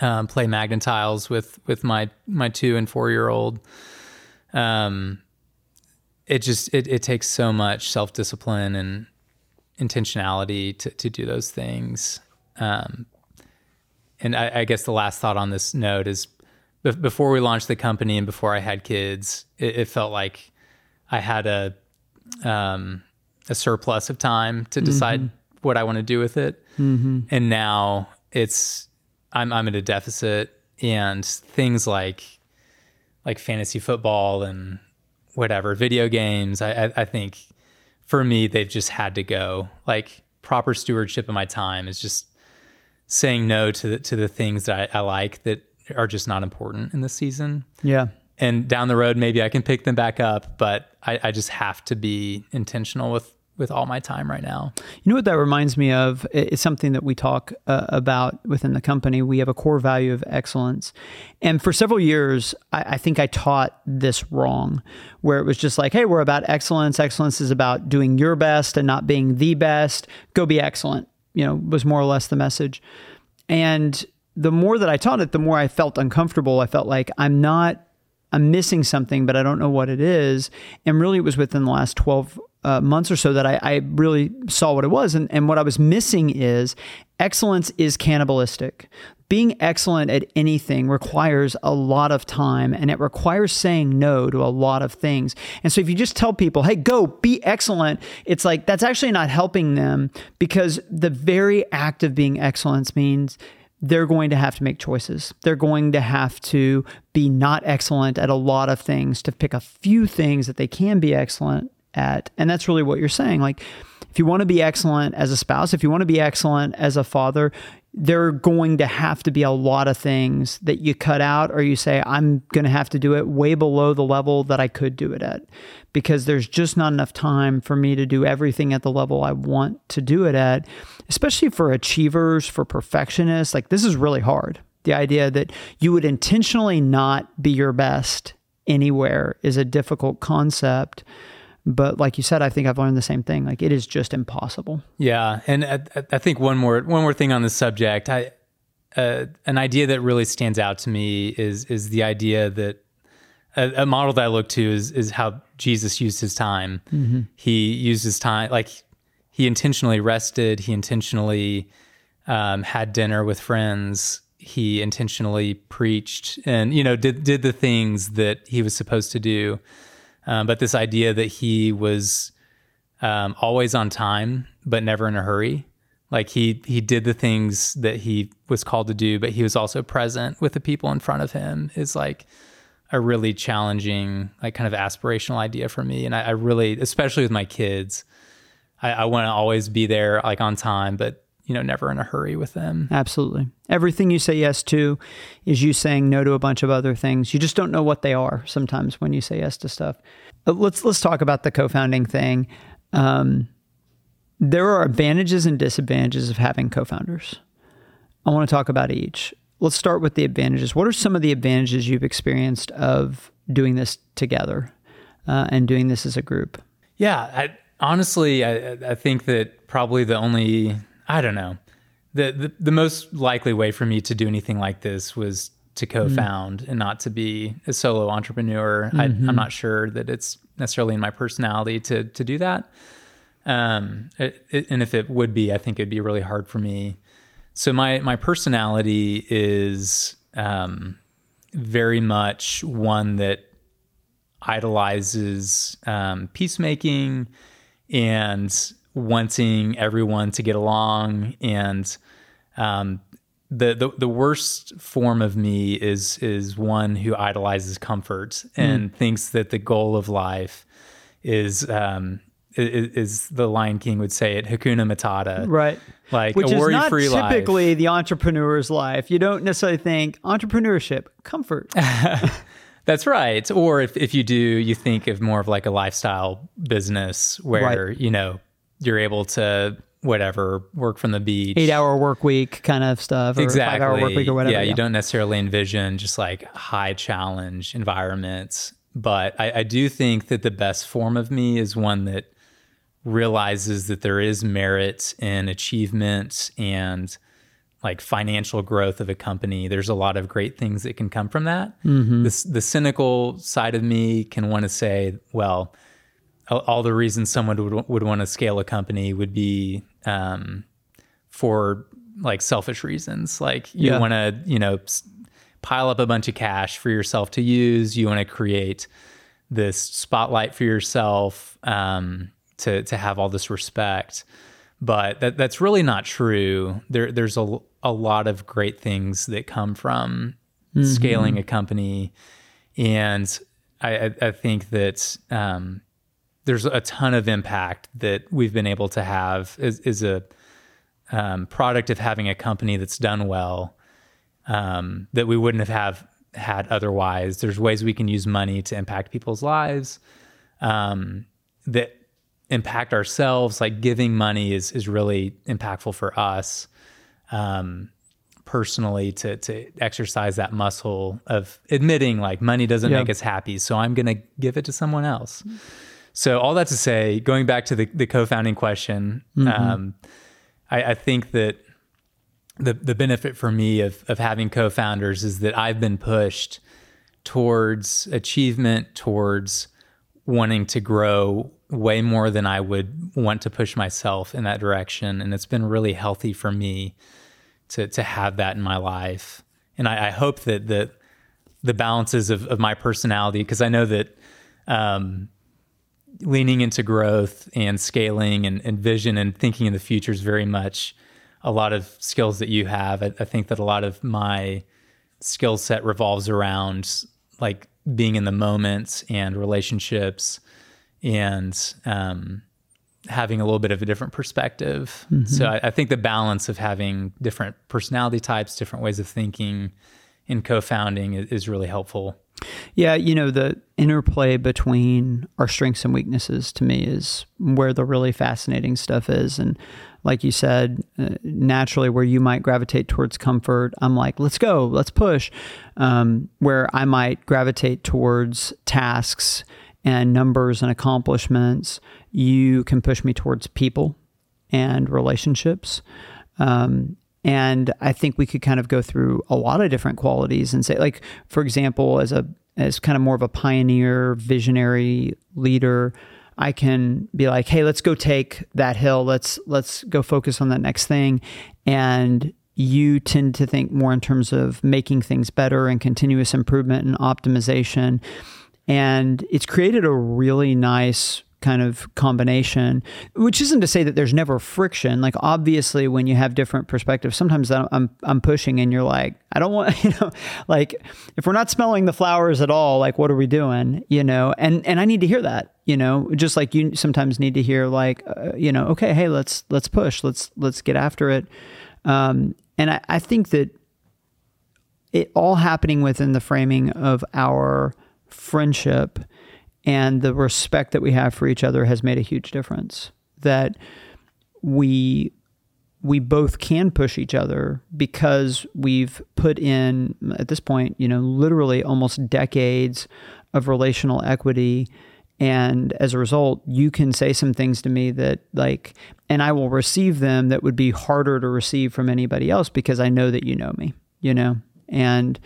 um, play Tiles with with my my two and four year old. Um, it just it, it takes so much self discipline and intentionality to to do those things. Um, and I, I, guess the last thought on this note is b- before we launched the company and before I had kids, it, it felt like I had a um, a surplus of time to decide mm-hmm. what I want to do with it. Mm-hmm. And now it's I'm I'm at a deficit, and things like like fantasy football and whatever video games. I, I, I think for me they've just had to go. Like proper stewardship of my time is just saying no to the, to the things that I, I like that are just not important in this season. Yeah. And down the road, maybe I can pick them back up, but I, I just have to be intentional with with all my time right now. You know what that reminds me of? It's something that we talk uh, about within the company. We have a core value of excellence. And for several years, I, I, think I taught this wrong, where it was just like, hey, we're about excellence. Excellence is about doing your best and not being the best. Go be excellent, you know, was more or less the message. And the more that I taught it, the more I felt uncomfortable. I felt like I'm not I'm missing something, but I don't know what it is. And really, it was within the last 12 uh, months or so that I, I, really saw what it was. And, and what I was missing is excellence is cannibalistic. Being excellent at anything requires a lot of time and it requires saying no to a lot of things. And so if you just tell people, hey, go be excellent, it's like that's actually not helping them because the very act of being excellence means they're going to have to make choices. They're going to have to be not excellent at a lot of things to pick a few things that they can be excellent at. And that's really what you're saying. Like, if you want to be excellent as a spouse, if you want to be excellent as a father, there are going to have to be a lot of things that you cut out or you say, I'm going to have to do it way below the level that I could do it at because there's just not enough time for me to do everything at the level I want to do it at, especially for achievers, for perfectionists. Like, this is really hard. The idea that you would intentionally not be your best anywhere is a difficult concept. But like you said, I think I've learned the same thing. Like it is just impossible. Yeah, and I, I think one more one more thing on the subject. I uh, an idea that really stands out to me is is the idea that a, a, model that I look to is is how Jesus used his time. Mm-hmm. He used his time like he intentionally rested. He intentionally um, had dinner with friends. He intentionally preached, and you know did did the things that he was supposed to do. Um, but this idea that he was um, always on time, but never in a hurry. Like he he did the things that he was called to do, but he was also present with the people in front of him. Is like a really challenging, like kind of aspirational idea for me. And I, I really, especially with my kids, I, I want to always be there, like on time, but you know, never in a hurry with them. Absolutely. Everything you say yes to is you saying no to a bunch of other things. You just don't know what they are sometimes when you say yes to stuff. Uh, let's let's talk about the co-founding thing. Um, there are advantages and disadvantages of having co-founders. I want to talk about each. Let's start with the advantages. What are some of the advantages you've experienced of doing this together uh, and doing this as a group? Yeah, I, honestly, I, I think that probably the only I don't know the, the the most likely way for me to do anything like this was to co-found mm and not to be a solo entrepreneur. Mm-hmm. I, am not sure that it's necessarily in my personality to to do that. Um, it, it, and if it would be, I think it'd be really hard for me. So my my personality is um, very much one that idolizes um, peacemaking and wanting everyone to get along and um, the, the the worst form of me is is one who idolizes comfort and mm. thinks that the goal of life is um, is, is, the Lion King would say it Hakuna Matata, right? Like which a is not typically life. the entrepreneur's life. You don't necessarily think entrepreneurship comfort. [laughs] That's right. Or if, if you do, you think of more of like a lifestyle business where, right. you know, you're able to whatever work from the beach. Eight hour work week kind of stuff or exactly five hour work week or whatever yeah, yeah, you don't necessarily envision just like high challenge environments but I, I do think that the best form of me is one that realizes that there is merit in achievement and like financial growth of a company. There's a lot of great things that can come from that. Mm-hmm. the cynical side of me can want to say well all the reasons someone would, would want to scale a company would be um, for like selfish reasons. Like you yeah. want to, you know, pile up a bunch of cash for yourself to use. You want to create this spotlight for yourself um, to to have all this respect. But that that's really not true. There there's a a lot of great things that come from mm-hmm. scaling a company, and I I, think that um, there's a ton of impact that we've been able to have is, is a um, product of having a company that's done well um, that we wouldn't have, have had otherwise. There's ways we can use money to impact people's lives um, that impact ourselves. Like giving money is is really impactful for us um, personally to to exercise that muscle of admitting like money doesn't yeah. make us happy, so I'm going to give it to someone else. Mm-hmm so all that to say, going back to the, the co-founding question, mm-hmm. um, I, I, think that the the benefit for me of of having co-founders is that I've been pushed towards achievement, towards wanting to grow way more than I would want to push myself in that direction, and it's been really healthy for me to to have that in my life. And I, I hope that the the balances of, of my personality, because I know that um, leaning into growth and scaling and, and, vision and thinking in the future is very much a lot of skills that you have. I, I think that a lot of my skill set revolves around like being in the moment and relationships and um, having a little bit of a different perspective. Mm-hmm. So I, I think the balance of having different personality types, different ways of thinking in co-founding is, is really helpful. Yeah, you know, the interplay between our strengths and weaknesses to me is where the really fascinating stuff is. And like you said, uh, naturally, where you might gravitate towards comfort, I'm like, let's go, let's push. Um, where I might gravitate towards tasks and numbers and accomplishments, you can push me towards people and relationships. Um, and I think we could kind of go through a lot of different qualities and say, like, for example, as a as kind of more of a pioneer, visionary leader, I can be like, hey, let's go take that hill. Let's let's go focus on that next thing. And you tend to think more in terms of making things better and continuous improvement and optimization. And it's created a really nice kind of combination, which isn't to say that there's never friction. Like obviously when you have different perspectives, sometimes I'm I'm pushing and you're like, I don't want, [laughs] you know, like if we're not smelling the flowers at all, like what are we doing, you know? And and I need to hear that, you know, just like you sometimes need to hear like, uh, you know, okay, hey, let's let's push, let's let's get after it. Um, and I, I think that it all happening within the framing of our friendship and the respect that we have for each other has made a huge difference. That we we both can push each other because we've put in at this point, you know, literally almost decades of relational equity and as a result you can say some things to me that like and I will receive them that would be harder to receive from anybody else because I know that you know me, you know. And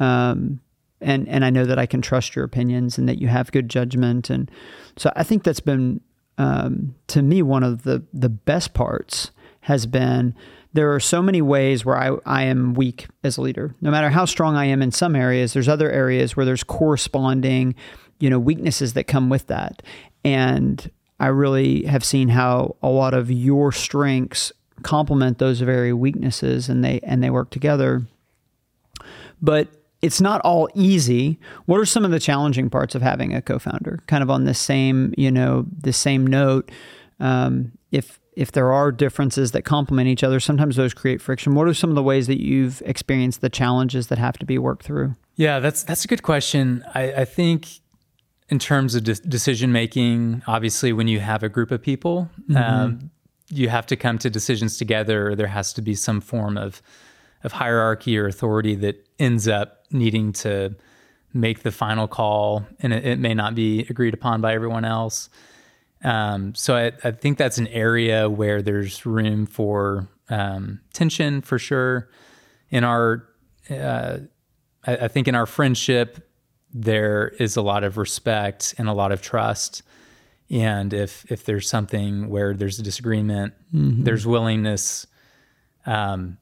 um and and I know that I can trust your opinions and that you have good judgment. And so I think that's been um, to me one of the the best parts has been there are so many ways where I, I am weak as a leader. No matter how strong I am in some areas, there's other areas where there's corresponding, you know, weaknesses that come with that. And I really have seen how a lot of your strengths complement those very weaknesses and they and they work together. But it's not all easy. What are some of the challenging parts of having a co-founder? Kind of on the same, you know, the same note. Um, if if there are differences that complement each other, sometimes those create friction. What are some of the ways that you've experienced the challenges that have to be worked through? Yeah, that's that's a good question. I, I think in terms of de- decision making, obviously, when you have a group of people, mm-hmm. um, you have to come to decisions together. There has to be some form of of hierarchy or authority that ends up needing to make the final call, and it, it may not be agreed upon by everyone else. Um, so I, I, think that's an area where there's room for um, tension for sure. In our, uh, I, I, think in our friendship, there is a lot of respect and a lot of trust. And if if there's something where there's a disagreement, mm-hmm. there's willingness um,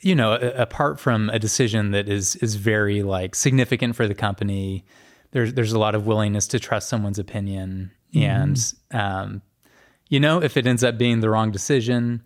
you know, apart from a decision that is is very like significant for the company, there's there's a lot of willingness to trust someone's opinion, mm-hmm. and um, you know, if it ends up being the wrong decision,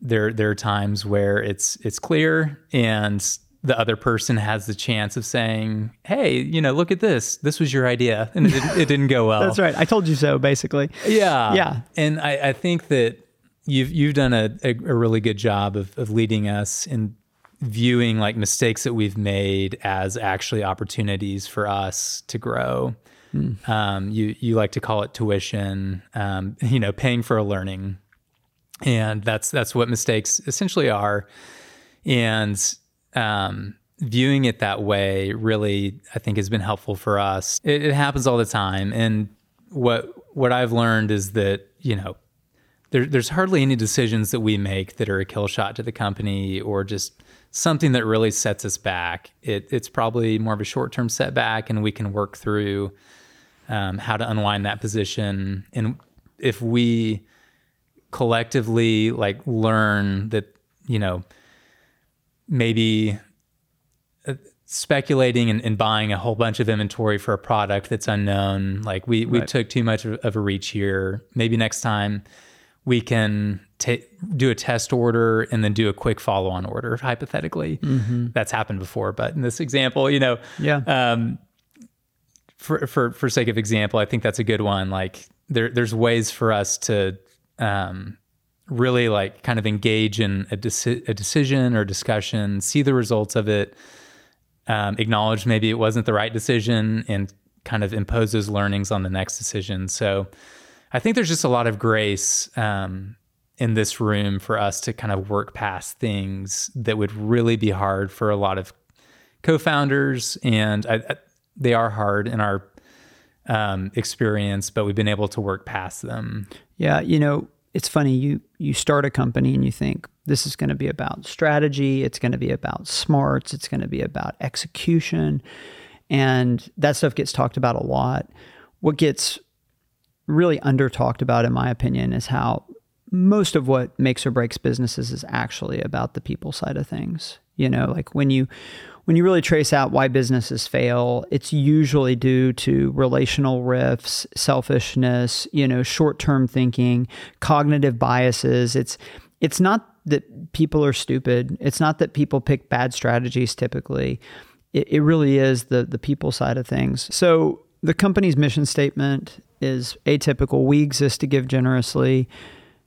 there there are times where it's it's clear and the other person has the chance of saying, "Hey, you know, look at this. This was your idea, and it didn't, it didn't go [laughs] well." That's right. I told you so, basically. Yeah, yeah. And I, I think that you've you've done a, a, a really good job of, of leading us in viewing like mistakes that we've made as actually opportunities for us to grow. Mm. Um, you you like to call it tuition, um, [laughs] you know, paying for a learning, and that's that's what mistakes essentially are. And um, viewing it that way really, I think, has been helpful for us. It, it happens all the time, and what what I've learned is that you know there, there's hardly any decisions that we make that are a kill shot to the company or just something that really sets us back. It, it's probably more of a short term setback, and we can work through um, how to unwind that position. And if we collectively like learn that, you know, maybe uh, speculating and, and, buying a whole bunch of inventory for a product that's unknown, like we, we right. took too much of, of a reach here. Maybe next time we can t- do a test order and then do a quick follow on order, hypothetically. Mm-hmm. That's happened before, but in this example, you know, yeah. Um, for, for, for sake of example, I think that's a good one. Like there, there's ways for us to, um, really like kind of engage in a, deci- a decision or discussion, see the results of it, um, acknowledge maybe it wasn't the right decision and kind of impose those learnings on the next decision. So, I think there's just a lot of grace um, in this room for us to kind of work past things that would really be hard for a lot of co-founders, and I, I, they are hard in our um, experience, but we've been able to work past them. Yeah, you know, it's funny. You you start a company and you think this is going to be about strategy. It's going to be about smarts. It's going to be about execution, and that stuff gets talked about a lot. What gets really under talked about, in my opinion, is how most of what makes or breaks businesses is actually about the people side of things. You know, like when you when you really trace out why businesses fail, it's usually due to relational rifts, selfishness, you know, short-term thinking, cognitive biases. It's it's not that people are stupid. It's not that people pick bad strategies typically. It, it really is the the people side of things. So the company's mission statement is atypical. We exist to give generously.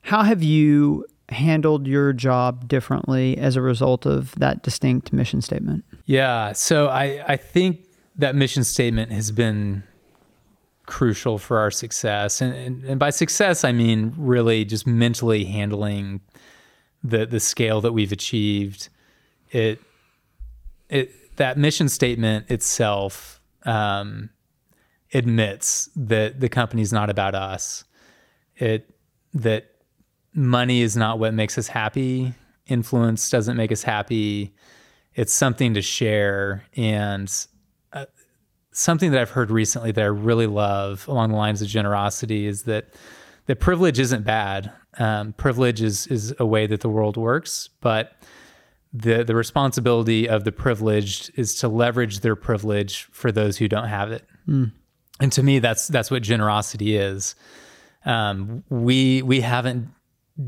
How have you handled your job differently as a result of that distinct mission statement? Yeah. So I, I think that mission statement has been crucial for our success. And, and, and by success, I mean really just mentally handling the, the scale that we've achieved. It, it, that mission statement itself um, admits that the company's not about us. It, that money is not what makes us happy. Influence doesn't make us happy. It's something to share. And uh, something that I've heard recently that I really love along the lines of generosity is that that privilege isn't bad. Um, privilege is is a way that the world works, but the the responsibility of the privileged is to leverage their privilege for those who don't have it. Mm. And to me, that's that's what generosity is. Um, we we haven't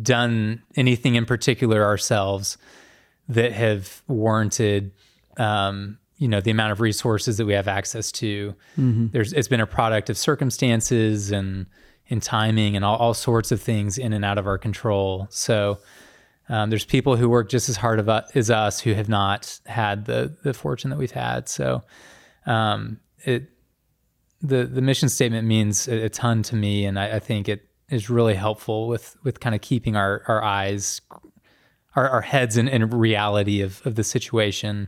done anything in particular ourselves that have warranted um, you know the amount of resources that we have access to mm-hmm. there's it's been a product of circumstances and and timing and all, all sorts of things in and out of our control so um, there's people who work just as hard of, as us who have not had the the fortune that we've had so um, it the the mission statement means a, ton to me and I, I think it is really helpful with with kind of keeping our our eyes our, our heads in, in reality of, of the situation.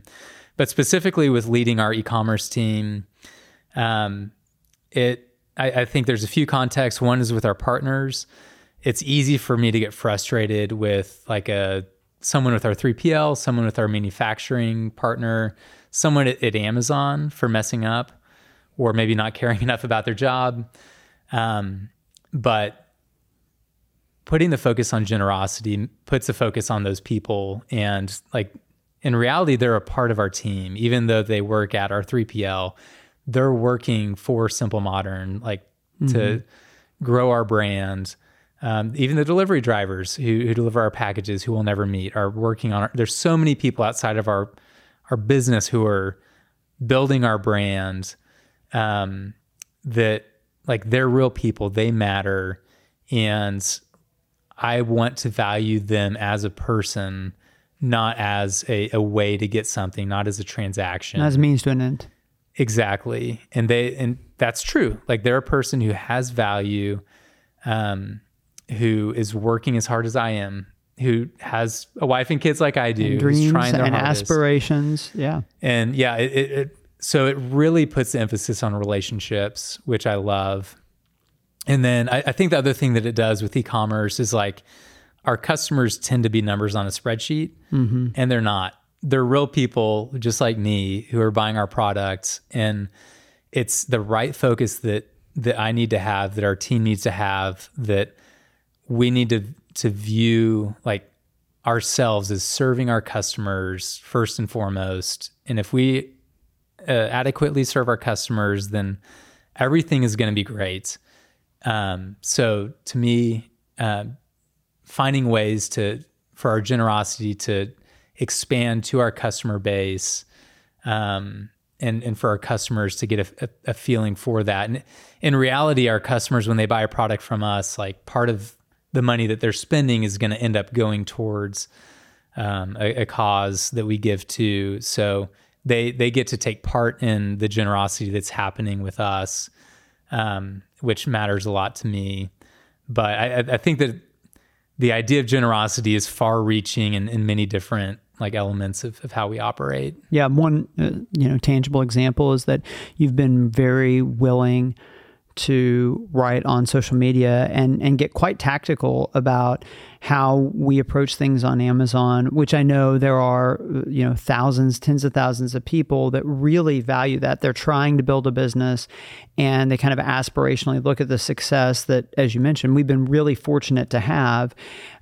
But specifically with leading our e-commerce team um, it I, I think there's a few contexts. One is with our partners. It's easy for me to get frustrated with like a someone with our 3pl someone with our manufacturing partner someone at, at amazon for messing up or maybe not caring [laughs] enough about their job. Um, but putting the focus on generosity puts the focus on those people. And like in reality they're a part of our team. Even though they work at our 3pl they're working for simple modern like mm-hmm. to grow our brand. Um, even the delivery drivers who, who, deliver our packages who we'll never meet are working on our, there's so many people outside of our our business who are building our brand um, that like they're real people they matter and I want to value them as a person, not as a, a way to get something, not as a transaction. Not as a means to an end. Exactly. And they and that's true. Like they're a person who has value, um, who is working as hard as I am, who has a wife and kids like I do, and dreams and hardest. aspirations. Yeah. And yeah, it, it, it so it really puts the emphasis on relationships, which I love. And then I, I think the other thing that it does with e-commerce is like our customers tend to be numbers on a spreadsheet, mm-hmm. and they're not. They're real people just like me who are buying our products, and it's the right focus that that I need to have, that our team needs to have, that we need to to view like ourselves as serving our customers first and foremost. And if we uh, adequately serve our customers, then everything is going to be great. Um, so to me, uh, finding ways to for our generosity to expand to our customer base, um, and and for our customers to get a, a, a, feeling for that. And in reality, our customers when they buy a product from us, like part of the money that they're spending is going to end up going towards um, a, a cause that we give to. So they they get to take part in the generosity that's happening with us. Um, which matters a lot to me. But I, I think that the idea of generosity is far reaching in, in many different like elements of, of how we operate. Yeah, one uh, you know tangible example is that you've been very willing to write on social media and and get quite tactical about how we approach things on Amazon, which I know there are, you know, thousands, tens of thousands of people that really value that. They're trying to build a business and they kind of aspirationally look at the success that, as you mentioned, we've been really fortunate to have.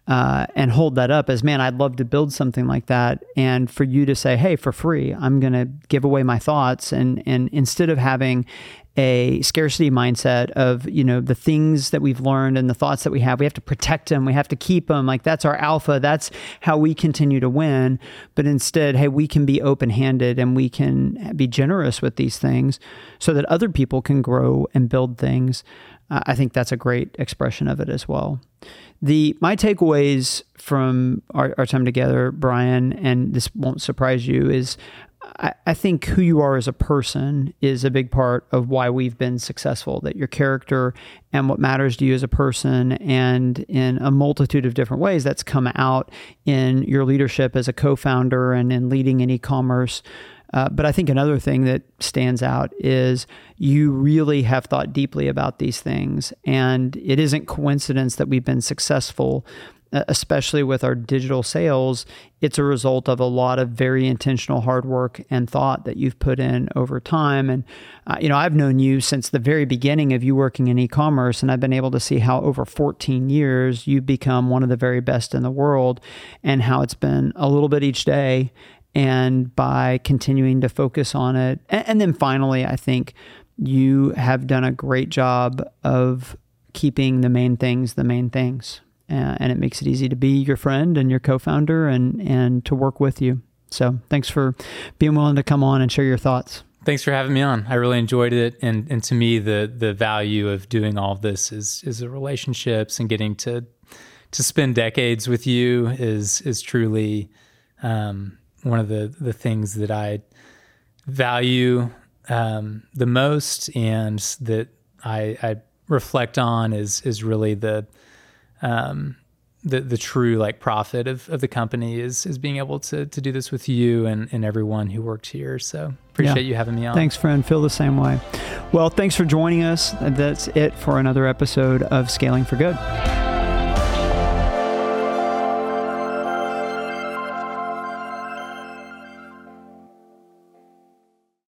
Uh, and hold that up as man i'd love to build something like that and for you to say hey for free i'm going to give away my thoughts and and instead of having a scarcity mindset of you know the things that we've learned and the thoughts that we have we have to protect them we have to keep them like that's our alpha that's how we continue to win. But instead hey we can be open-handed and we can be generous with these things so that other people can grow and build things. Uh, i think that's a great expression of it as well. The my takeaways from our, our time together Bryan and this won't surprise you is I, think who you are as a person is a big part of why we've been successful. That your character and what matters to you as a person, and in a multitude of different ways, that's come out in your leadership as a co founder and in leading in e commerce. Uh, but I think another thing that stands out is you really have thought deeply about these things. And it isn't coincidence that we've been successful especially with our digital sales, it's a result of a lot of very intentional hard work and thought that you've put in over time. And, uh, you know, I've known you since the very beginning of you working in e commerce, and I've been able to see how over 14 years you've become one of the very best in the world and how it's been a little bit each day. And by continuing to focus on it. And, and then finally, I think you have done a great job of keeping the main things the main things uh, and it makes it easy to be your friend and your co-founder and and to work with you. So thanks for being willing to come on and share your thoughts. Thanks for having me on. I really enjoyed it, and and to me, the the value of doing all of this is is the relationships and getting to to spend decades with you is is truly um, one of the the things that I value um, the most, and that I, I reflect on is is really the um, the the true like profit of, of the company is is being able to to do this with you and, and everyone who worked here. So appreciate yeah. you having me on. Thanks, friend. Feel the same way. Well, thanks for joining us. That's it for another episode of Scaling for Good.